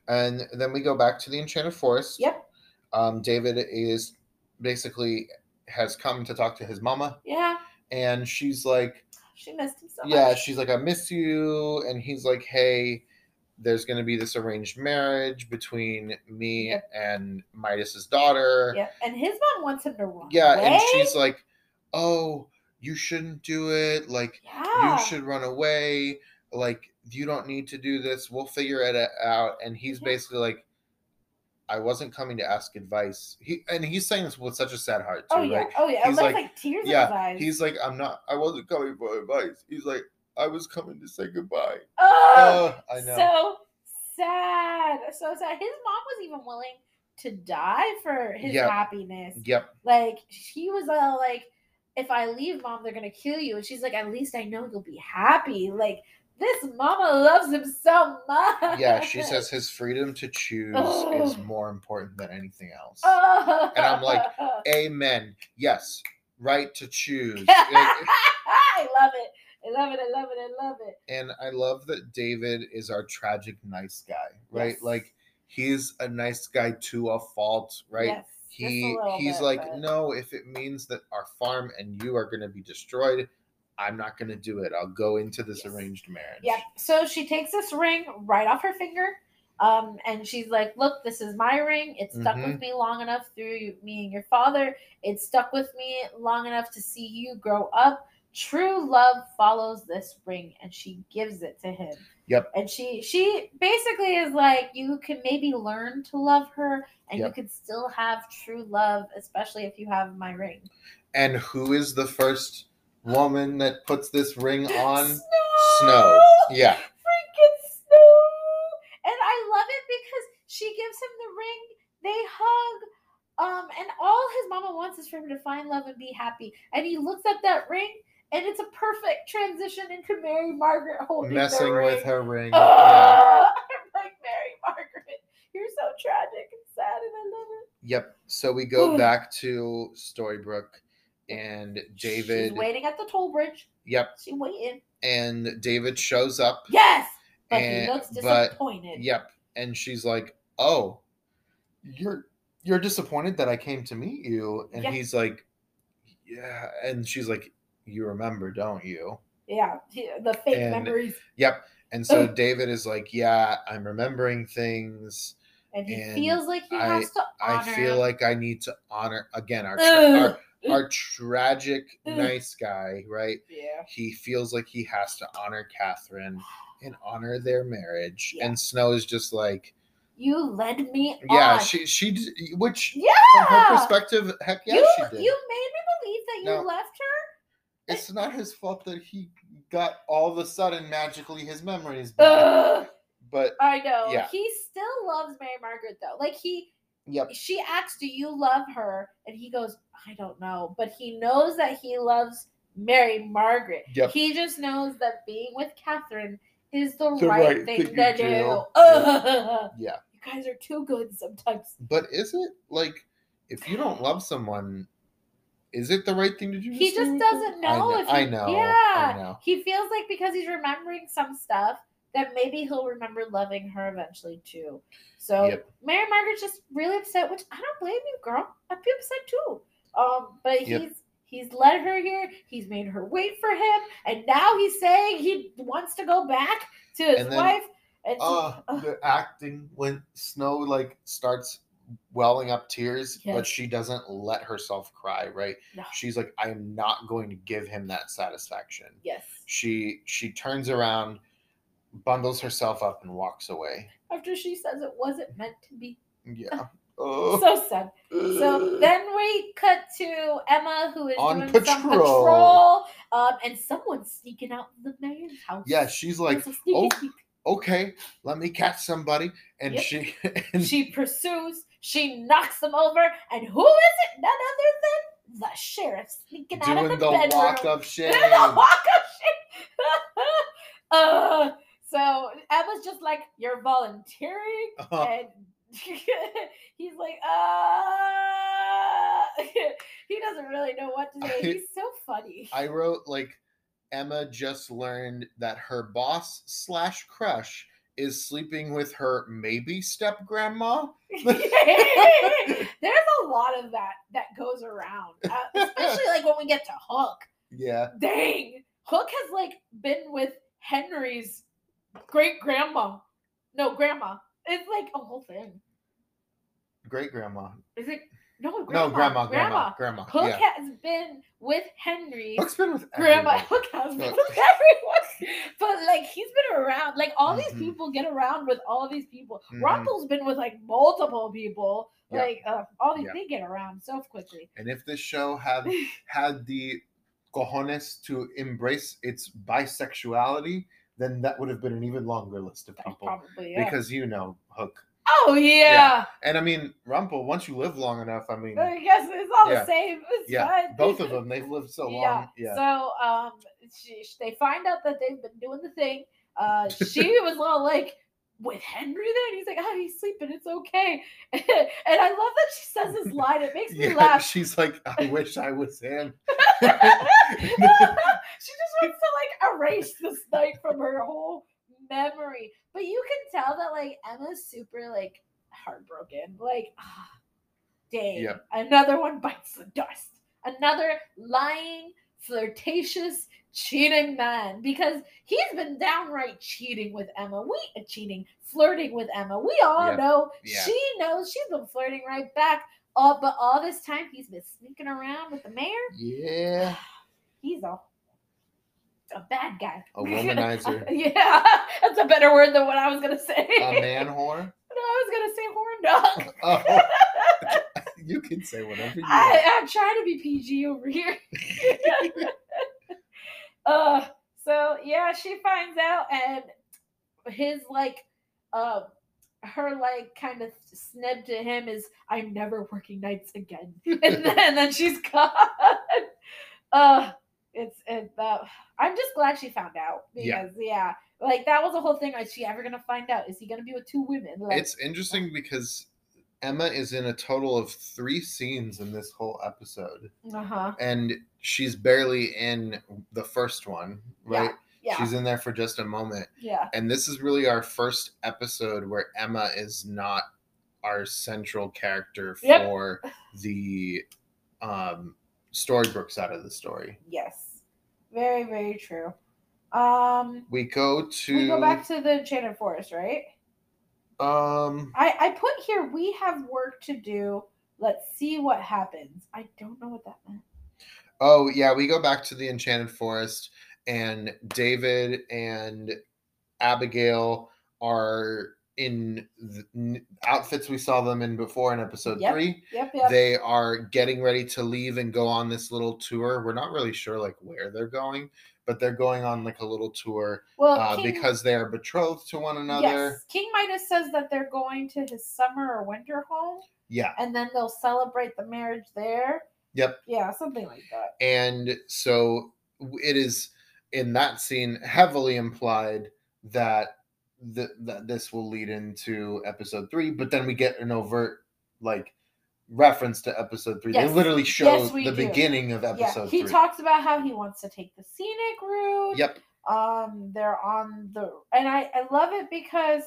S1: and then we go back to the enchanted forest
S2: Yep.
S1: um, david is basically has come to talk to his mama
S2: Yeah.
S1: and she's like
S2: She missed him so much.
S1: yeah she's like i miss you and he's like hey there's going to be this arranged marriage between me
S2: Yep.
S1: and midas's daughter
S2: Yeah. And his mom wants him to run.
S1: yeah
S2: away.
S1: and she's like oh you shouldn't do it like
S2: yeah.
S1: you should run away like you don't need to do this we'll figure it out and he's
S2: Yeah.
S1: basically like I wasn't coming to ask advice. He and he's saying this with such a sad heart too,
S2: oh yeah,
S1: right?
S2: oh yeah.
S1: He's like-
S2: like, tears in
S1: yeah,
S2: his eyes.
S1: He's like, I'm not. I wasn't coming for advice. He's like, I was coming to say goodbye.
S2: oh,
S1: Oh, I know.
S2: so sad, so sad. His mom was even willing to die for his
S1: Yep.
S2: happiness.
S1: yep.
S2: Like she was all like, "If I leave, mom, they're gonna kill you," and she's like, "At least I know you'll be happy." Like this mama loves him so much.
S1: Yeah. She says his freedom to choose is more important than anything else.
S2: Oh.
S1: And I'm like, <laughs> Amen. Yes. Right to choose. <laughs>
S2: I love it. I love it. I love it. I love it.
S1: and I love that David is our tragic nice guy, right?
S2: Yes.
S1: Like he's a nice guy to a fault, right?
S2: Yes,
S1: he he's
S2: bit,
S1: like,
S2: but-
S1: no, if it means that our farm and you are going to be destroyed, I'm not going to do it. I'll go into this
S2: Yes.
S1: arranged marriage.
S2: Yep. So she takes this ring right off her finger. Um, and she's like, Look, this is my ring. It stuck
S1: Mm-hmm.
S2: with me long enough through you, me and your father. It stuck with me long enough to see you grow up. True love follows this ring, and she gives it to him.
S1: Yep.
S2: And she she basically is like, you can maybe learn to love her, and
S1: Yep.
S2: you can still have true love, especially if you have my ring.
S1: And who is the first woman that puts this ring <laughs> on?
S2: Snow.
S1: Snow. Yeah.
S2: freaking Snow. And I love it because she gives him the ring. They hug. Um, and all his mama wants is for him to find love and be happy. And he looks at that ring, and it's a perfect transition into Mary Margaret holding
S1: Messing
S2: the ring.
S1: with her ring. <laughs> Yeah.
S2: Ah, I'm like Mary Margaret. You're so tragic and sad, and I love it.
S1: Yep. So we go back to Storybrooke and David.
S2: She's waiting at the toll bridge.
S1: Yep.
S2: She's waiting.
S1: And David shows up.
S2: Yes, but
S1: And-
S2: he looks
S1: but-
S2: disappointed.
S1: Yep. And she's like, "Oh, you're you're disappointed that I came to meet you." And
S2: Yeah.
S1: he's like, "Yeah." And she's like, "You remember, don't you?"
S2: Yeah, the fake
S1: And-
S2: memories.
S1: Yep. And so <laughs> David is like, "Yeah, I'm remembering things.
S2: and he
S1: And
S2: feels like he
S1: I-
S2: has to honor.
S1: I feel like I need to honor again our tra- our, our tragic nice guy, right?
S2: yeah,
S1: He feels like he has to honor Catherine and honor their marriage.
S2: Yeah.
S1: And Snow is just like,
S2: you led me
S1: yeah,
S2: on.
S1: she she which
S2: yeah.
S1: from her perspective, heck yeah,
S2: you
S1: she did.
S2: you made me believe that you left her.
S1: It's not his fault that he got all of a sudden magically his memories back. But
S2: I know.
S1: Yeah.
S2: He still loves Mary Margaret though. Like he,
S1: yep,
S2: she asks, "Do you love her?" And he goes, "I don't know," but he knows that he loves Mary Margaret.
S1: Yep.
S2: He just knows that being with Catherine is the,
S1: The
S2: right,
S1: right
S2: thing,
S1: thing
S2: to do.
S1: do.
S2: Ugh.
S1: yeah.
S2: You guys are too good sometimes.
S1: But is it like if you don't love someone, is it the right thing to do?
S2: He just doesn't
S1: them? I
S2: know.
S1: know.
S2: if
S1: I know.
S2: Yeah.
S1: I know.
S2: He feels like because he's remembering some stuff that maybe he'll remember loving her eventually too. So
S1: Yep.
S2: Mary Margaret's just really upset, which I don't blame you, girl. I'd be upset too. Um, but
S1: Yep.
S2: he's he's led her here. He's made her wait for him, and now he's saying he wants to go back to his
S1: And then-
S2: wife. And
S1: Uh,
S2: ugh.
S1: the acting when Snow like starts welling up tears, but she doesn't let herself cry. Right?
S2: No.
S1: She's like, I am not going to give him that satisfaction.
S2: yes.
S1: She she turns around, bundles herself up, and walks away.
S2: After she says it wasn't meant to be.
S1: Yeah. Oh.
S2: So sad. So then we cut to Emma, who is
S1: On
S2: doing some
S1: patrol.
S2: patrol, um, and someone's sneaking out of the man's house.
S1: yeah, she's like,
S2: It's a sneaky
S1: oh, okay, let me catch somebody, and
S2: Yep.
S1: she <laughs> and
S2: She pursues. She knocks them over, and who is it? None other than the sheriff sneaking out of
S1: doing
S2: the,
S1: the,
S2: bedroom.
S1: walk of shame. <laughs>
S2: Doing the walk of shame. <laughs> uh, so Emma's just like, "You're volunteering,"
S1: Uh,
S2: and <laughs> he's like, uh he doesn't really know what to say.
S1: I-
S2: He's so funny.
S1: I wrote like Emma just learned that her boss slash crush is sleeping with her maybe step grandma. <laughs>
S2: There's a lot of that that goes around, uh, <laughs> especially like when we get to Hook.
S1: Yeah,
S2: Dang, Hook has like been with Henry's great grandma. No, grandma. It's like a whole thing.
S1: great grandma.
S2: Is it? No, grandma.
S1: No, grandma, grandma, grandma.
S2: Hook
S1: yeah,
S2: has been with Henry.
S1: Hook's been with
S2: grandma.
S1: everyone.
S2: Hook has been
S1: Look.
S2: with <laughs> everyone, but like he's been around. Like all these
S1: Mhm.
S2: people get around with all these people.
S1: Mhm.
S2: Rumple's been with like multiple people.
S1: Yeah.
S2: Like uh, all these
S1: Yeah.
S2: they get around so quickly.
S1: And if this show had <laughs> had the cojones to embrace its bisexuality, then that would have been an even longer list of people.
S2: Probably yeah.
S1: Because you know, Hook.
S2: Oh yeah.
S1: And I mean, Rumple, once you live long enough, I mean,
S2: I guess it's all
S1: Yeah.
S2: the same. <laughs> It's
S1: yeah,
S2: fine.
S1: both of them, they've lived so long. Yeah.
S2: So um, she, they find out that they've been doing the thing. Uh, <laughs> she was all like, "With Henry there," and he's like, "Oh, he's sleeping. It's okay." <laughs> and I love that she says this line. It makes me laugh.
S1: she's like, I wish I was him.
S2: she just wants to like erase this night from her whole memory. But you can tell that like Emma's super like heartbroken. Like, ah, dang,
S1: Yep.
S2: another one bites the dust. Another lying, flirtatious, cheating man. Because he's been downright cheating with Emma. We uh, cheating, flirting with Emma. We all
S1: Yep.
S2: know.
S1: Yeah.
S2: She knows she's been flirting right back. All, but all this time he's been sneaking around with the mayor.
S1: Yeah. <sighs>
S2: He's a a bad guy.
S1: A <laughs> womanizer.
S2: yeah, <laughs> that's a better word than what I was gonna say.
S1: A man whore. <laughs>
S2: No, I was gonna say horn dog.
S1: Oh, you can say whatever you want.
S2: I, I'm trying to be PG over here. uh, so yeah, she finds out, and his like, um, her like kind of snib to him is, "I'm never working nights again," and then, and then she's gone. Uh, it's it. Uh, I'm just glad she found out because yeah. Like that was the whole thing. Is she ever gonna find out? Is he gonna be with two women? Like,
S1: It's interesting because Emma is in a total of three scenes in this whole episode,
S2: uh huh.
S1: and she's barely in the first one, right?
S2: Yeah.
S1: She's in there for just a moment.
S2: yeah.
S1: And this is really our first episode where Emma is not our central character
S2: Yep.
S1: for the um, Storybrooke side of the story.
S2: Yes. Very, very true. Um
S1: We go to
S2: we go back to the Enchanted Forest, right?
S1: um
S2: I, I put here we have work to do. Let's see what happens. I don't know what that meant.
S1: oh yeah, we go back to the Enchanted Forest and David and Abigail are in the outfits we saw them in before in episode
S2: Yep.
S1: 3.
S2: Yep, yep.
S1: they are getting ready to leave and go on this little tour. We're not really sure like where they're going, but they're going on like a little tour
S2: well,
S1: uh,
S2: King,
S1: because they are betrothed to one another.
S2: yes, King Midas says that they're going to his summer or winter home,
S1: Yeah.
S2: and then they'll celebrate the marriage there.
S1: Yep.
S2: Yeah, something like that.
S1: And so it is in that scene heavily implied that th- that this will lead into episode three, but then we get an overt like reference to episode three.
S2: Yes.
S1: They literally show
S2: Yes,
S1: the
S2: do.
S1: beginning of
S2: Yeah,
S1: episode
S2: he
S1: three.
S2: talks about how he wants to take the scenic route.
S1: yep.
S2: um they're on the and i i love it because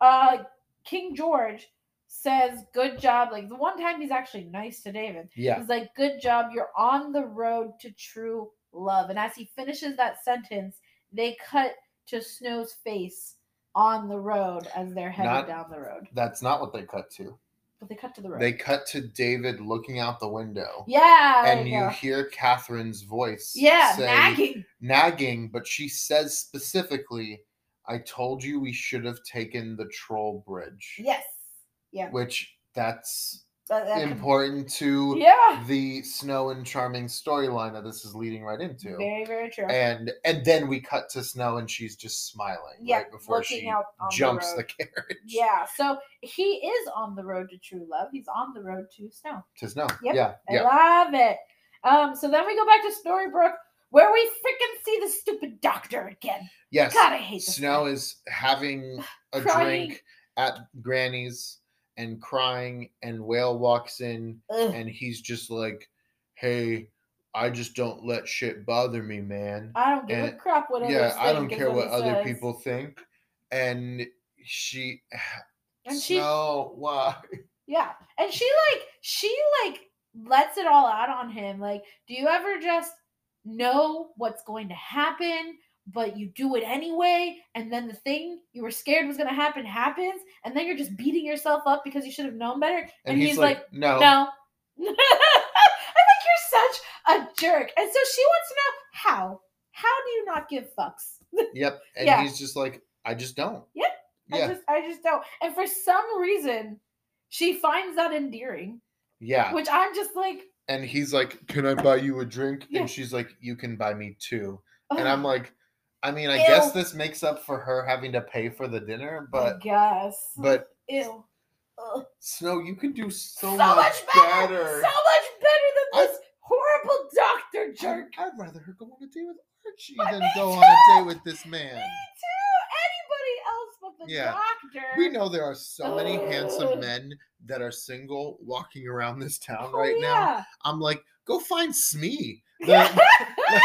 S2: uh king george says good job like the one time he's actually nice to david
S1: Yeah.
S2: he's like good job you're on the road to true love and as he finishes that sentence they cut to snow's face on the road as they're headed
S1: Not-
S2: down the road
S1: That's not what they cut to.
S2: but they cut to the road
S1: They cut to David looking out the window.
S2: yeah there
S1: and
S2: you
S1: you
S2: go.
S1: hear Catherine's voice.
S2: yeah
S1: say-
S2: nagging
S1: nagging, but she says specifically, I told you we should have taken the troll bridge.
S2: yes yeah
S1: Which that's
S2: that- that
S1: important to
S2: yeah
S1: the Snow and Charming storyline that this is leading right into.
S2: very very true
S1: And and then we cut to Snow and she's just smiling
S2: yeah,
S1: right before she jumps
S2: the,
S1: the, carriage.
S2: Yeah, so he is on the road to true love. He's on the road to snow.
S1: To Snow.
S2: Yep,
S1: Yeah.
S2: I
S1: Yeah.
S2: love it. Um, so then we go back to Storybrooke, where we freaking see the stupid doctor again.
S1: Yes.
S2: God, I hate.
S1: Snow
S2: guy.
S1: is having <sighs> a
S2: Crying.
S1: drink at Granny's and crying, and Whale walks in,
S2: Ugh.
S1: and he's just like, "Hey, I just don't let shit bother me, man.
S2: I don't give a crap what
S1: yeah, I don't care what
S2: he
S1: other
S2: says.
S1: people think." And she, <sighs>
S2: And she,
S1: why?
S2: yeah, and she like she like lets it all out on him. Like, do you ever just know what's going to happen? But you do it anyway, and then the thing you were scared was gonna happen happens, and then you're just beating yourself up because you should have known better.
S1: And, he's, like, "No,
S2: No. <laughs> I think you're such a jerk. And so she wants to know how. How do you not give fucks? <laughs>
S1: Yep. And
S2: Yeah.
S1: he's just like, I just don't.
S2: Yeah, I just I just don't. And for some reason, she finds that endearing,
S1: yeah.
S2: which I'm just like,
S1: And he's like, Can I buy you a drink?
S2: Yeah.
S1: And she's like, You can buy me two. And I'm like, I mean, I guess this makes up for her having to pay for the dinner, but
S2: I guess.
S1: but
S2: ew. Ugh.
S1: Snow, you can do so,
S2: So,
S1: much,
S2: much better,
S1: better.
S2: So much better than
S1: I-
S2: this horrible doctor jerk.
S1: I'd rather her go on a date with Archie
S2: But
S1: than go on a date with this man.
S2: Me too. Anybody else but the
S1: Yeah.
S2: doctor.
S1: We know there are so many handsome men that are single walking around this town
S2: Oh,
S1: right now. I'm like, go find Smee. <laughs> The-
S2: Yeah.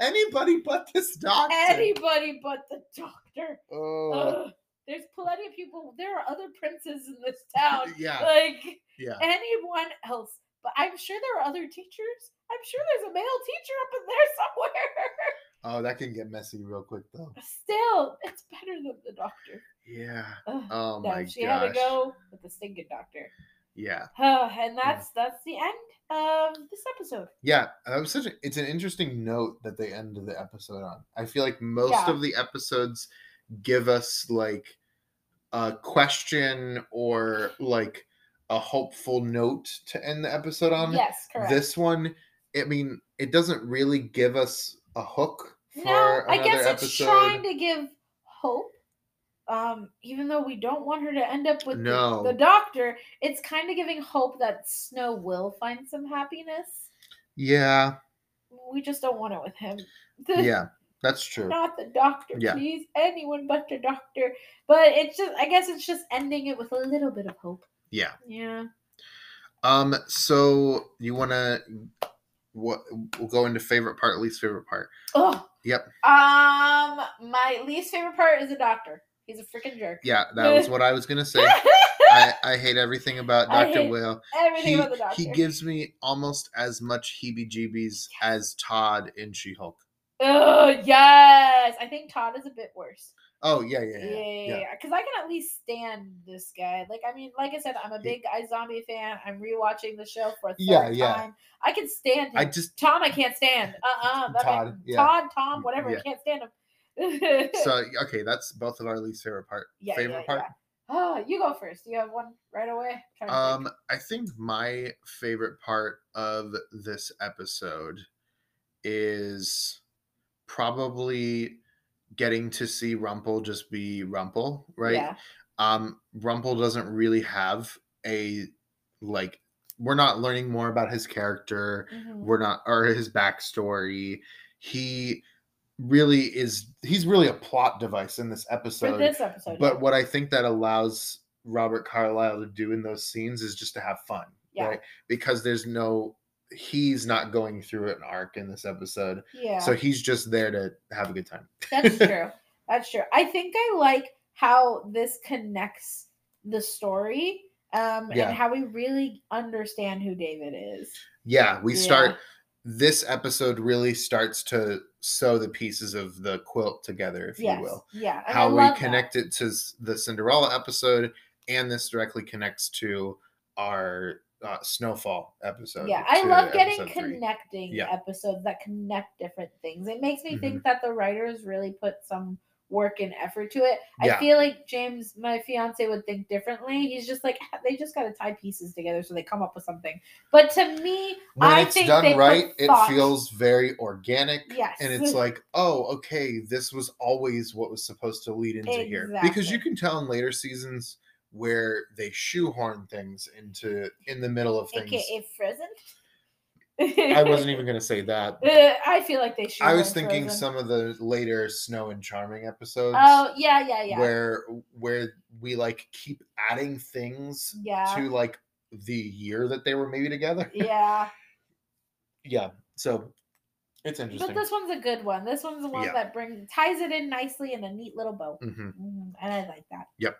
S1: Anybody but this doctor.
S2: Anybody but the doctor.
S1: Oh,
S2: Ugh. There's plenty of people. There are other princes in this town. <laughs>
S1: yeah,
S2: Like
S1: yeah.
S2: anyone else. But I'm sure there are other teachers. I'm sure there's a male teacher up in there <laughs> somewhere.
S1: Oh, that can get messy real quick though.
S2: Still, it's better than the doctor.
S1: Yeah.
S2: Ugh.
S1: Oh
S2: no,
S1: my
S2: she
S1: gosh.
S2: had to go with the stinking doctor.
S1: Yeah.
S2: and that's that's the end of this episode.
S1: Yeah, that was such a it's an interesting note that they end the episode on. I feel like most
S2: Yeah.
S1: of the episodes give us like a question or like a hopeful note to end the episode on.
S2: yes, correct.
S1: This one, I mean, it doesn't really give us a hook for
S2: no, I guess it's
S1: episode.
S2: trying to give hope. Um, even though we don't want her to end up with the-
S1: No.
S2: the, doctor, it's kind of giving hope that Snow will find some happiness.
S1: Yeah,
S2: We just don't want it with him. <laughs>
S1: yeah, that's true.
S2: Not the doctor,
S1: Yeah.
S2: please. Anyone but the doctor. But it's just, I guess it's just ending it with a little bit of hope.
S1: Yeah.
S2: Yeah.
S1: Um. So you want to what? We'll go into favorite part, least favorite part.
S2: Oh.
S1: Yep.
S2: Um, my least favorite part is the doctor. He's a freaking jerk.
S1: Yeah, <laughs> that was what I was gonna say. <laughs> I, I hate everything about
S2: I
S1: Dr.
S2: hate
S1: Whale.
S2: Everything
S1: He,
S2: about the doctor.
S1: he gives me almost as much heebie jeebies as Todd in She Hulk.
S2: Oh yes, I think Todd is a bit worse.
S1: Oh, yeah, yeah,
S2: Yeah,
S1: yeah.
S2: yeah,
S1: yeah.
S2: yeah. Because I can at least stand this guy. Like, I mean, like I said, I'm a big iZombie fan. I'm rewatching the show for a third
S1: Yeah, yeah.
S2: time. I can stand him.
S1: I just,
S2: Tom, I can't stand. Uh, uh
S1: Todd, yeah.
S2: Todd, Tom, whatever. I can't stand him.
S1: So, <laughs> okay, that's both of our least favorite part.
S2: yeah,
S1: favorite
S2: yeah,
S1: part?
S2: yeah. Oh, you go first. You have one right away.
S1: Um,
S2: think.
S1: I think my favorite part of this episode is probably getting to see Rumple just be Rumple, right?
S2: Yeah.
S1: um rumple doesn't really have a like we're not learning more about his character
S2: Mhm.
S1: we're not or his backstory he really is he's really a plot device in this
S2: For
S1: episode
S2: this episode.
S1: but
S2: yeah.
S1: what i think that allows robert carlyle to do in those scenes is just to have fun
S2: Yeah.
S1: right because there's no he's not going through an arc in this episode
S2: yeah.
S1: so he's just there to have a good time
S2: That's <laughs> true. That's true. I think I like how this connects the story um,
S1: Yeah.
S2: and how we really understand who David is.
S1: yeah we
S2: Yeah.
S1: start this episode really starts to sew the pieces of the quilt together if
S2: yes.
S1: you will
S2: Yeah. and
S1: how we
S2: love that.
S1: connect it to the cinderella episode and this directly connects to our uh, snowfall episode
S2: Yeah, I love getting connecting
S1: Yeah.
S2: episodes that connect different things. It makes me
S1: Mm-hmm.
S2: think that the writers really put some work and effort to it.
S1: Yeah.
S2: I feel like James, my fiance, would think differently. He's just like ah, they just got to tie pieces together so they come up with something. But to me,
S1: when
S2: I
S1: it's done right it feels very organic
S2: yes,
S1: and it's like oh okay this was always what was supposed to lead into here because you can tell in later seasons where they shoehorn things into in the middle of things
S2: AKA Frozen.
S1: I wasn't even going to say that <laughs>
S2: Uh, I feel like they should.
S1: i was thinking some of the later snow and charming episodes
S2: Oh yeah, yeah, yeah.
S1: where where we like keep adding things
S2: yeah,
S1: to like the year that they were maybe together <laughs>
S2: yeah.
S1: yeah so it's interesting.
S2: But this one's a good one. This one's the one
S1: Yeah.
S2: that brings ties it in nicely in a neat little bow.
S1: hmm
S2: Mm, and I like that. Yep.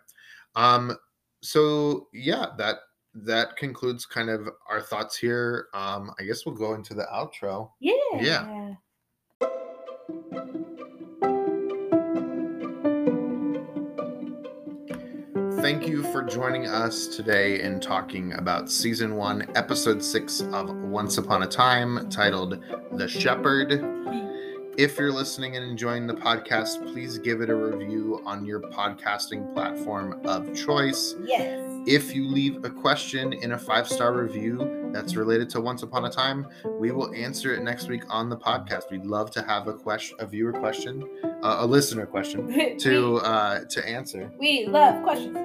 S1: Um, so yeah, that that concludes kind of our thoughts here. Um, I guess we'll go into the outro.
S2: Yeah. Yeah.
S1: Thank you for joining us today in talking about season one, episode six of Once Upon a Time, titled The Shepherd. If you're listening and enjoying the podcast, please give it a review on your podcasting platform of choice.
S2: Yes.
S1: If you leave a question in a five star review that's related to Once Upon a Time, we will answer it next week on the podcast. We'd love to have a question, a viewer question, uh, a listener question <laughs> to uh, to answer.
S2: we, we love questions.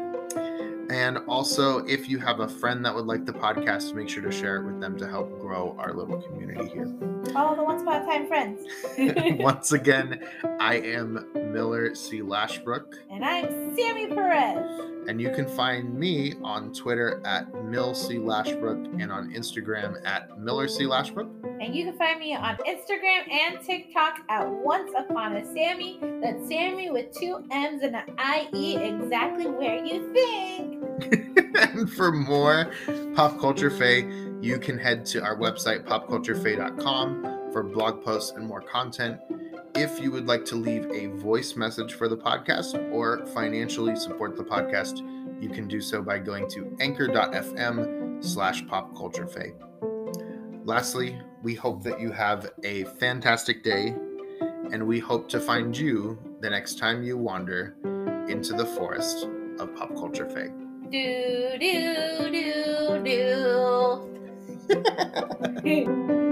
S1: And also, if you have a friend that would like the podcast, make sure to share it with them to help grow our little community here.
S2: All the Once Upon a Time friends. <laughs> <laughs>
S1: Once again, I am Miller Clashbrook,
S2: and I'm Sammie Perez.
S1: and you can find me on Twitter at Mill Clashbrook and on Instagram at Miller Clashbrook.
S2: And you can find me on Instagram and TikTok at Once Upon a Sammie. That's Sammie with two M's and an IE, exactly where you think. <laughs>
S1: and for more pop culture fae, you can head to our website popculturefae.com for blog posts and more content. If you would like to leave a voice message for the podcast or financially support the podcast, you can do so by going to anchor.fm slash popculturefae. Lastly, we hope that you have a fantastic day, and we hope to find you the next time you wander into the forest of pop culture fae.
S2: Do, do, do, do. Hey. <laughs>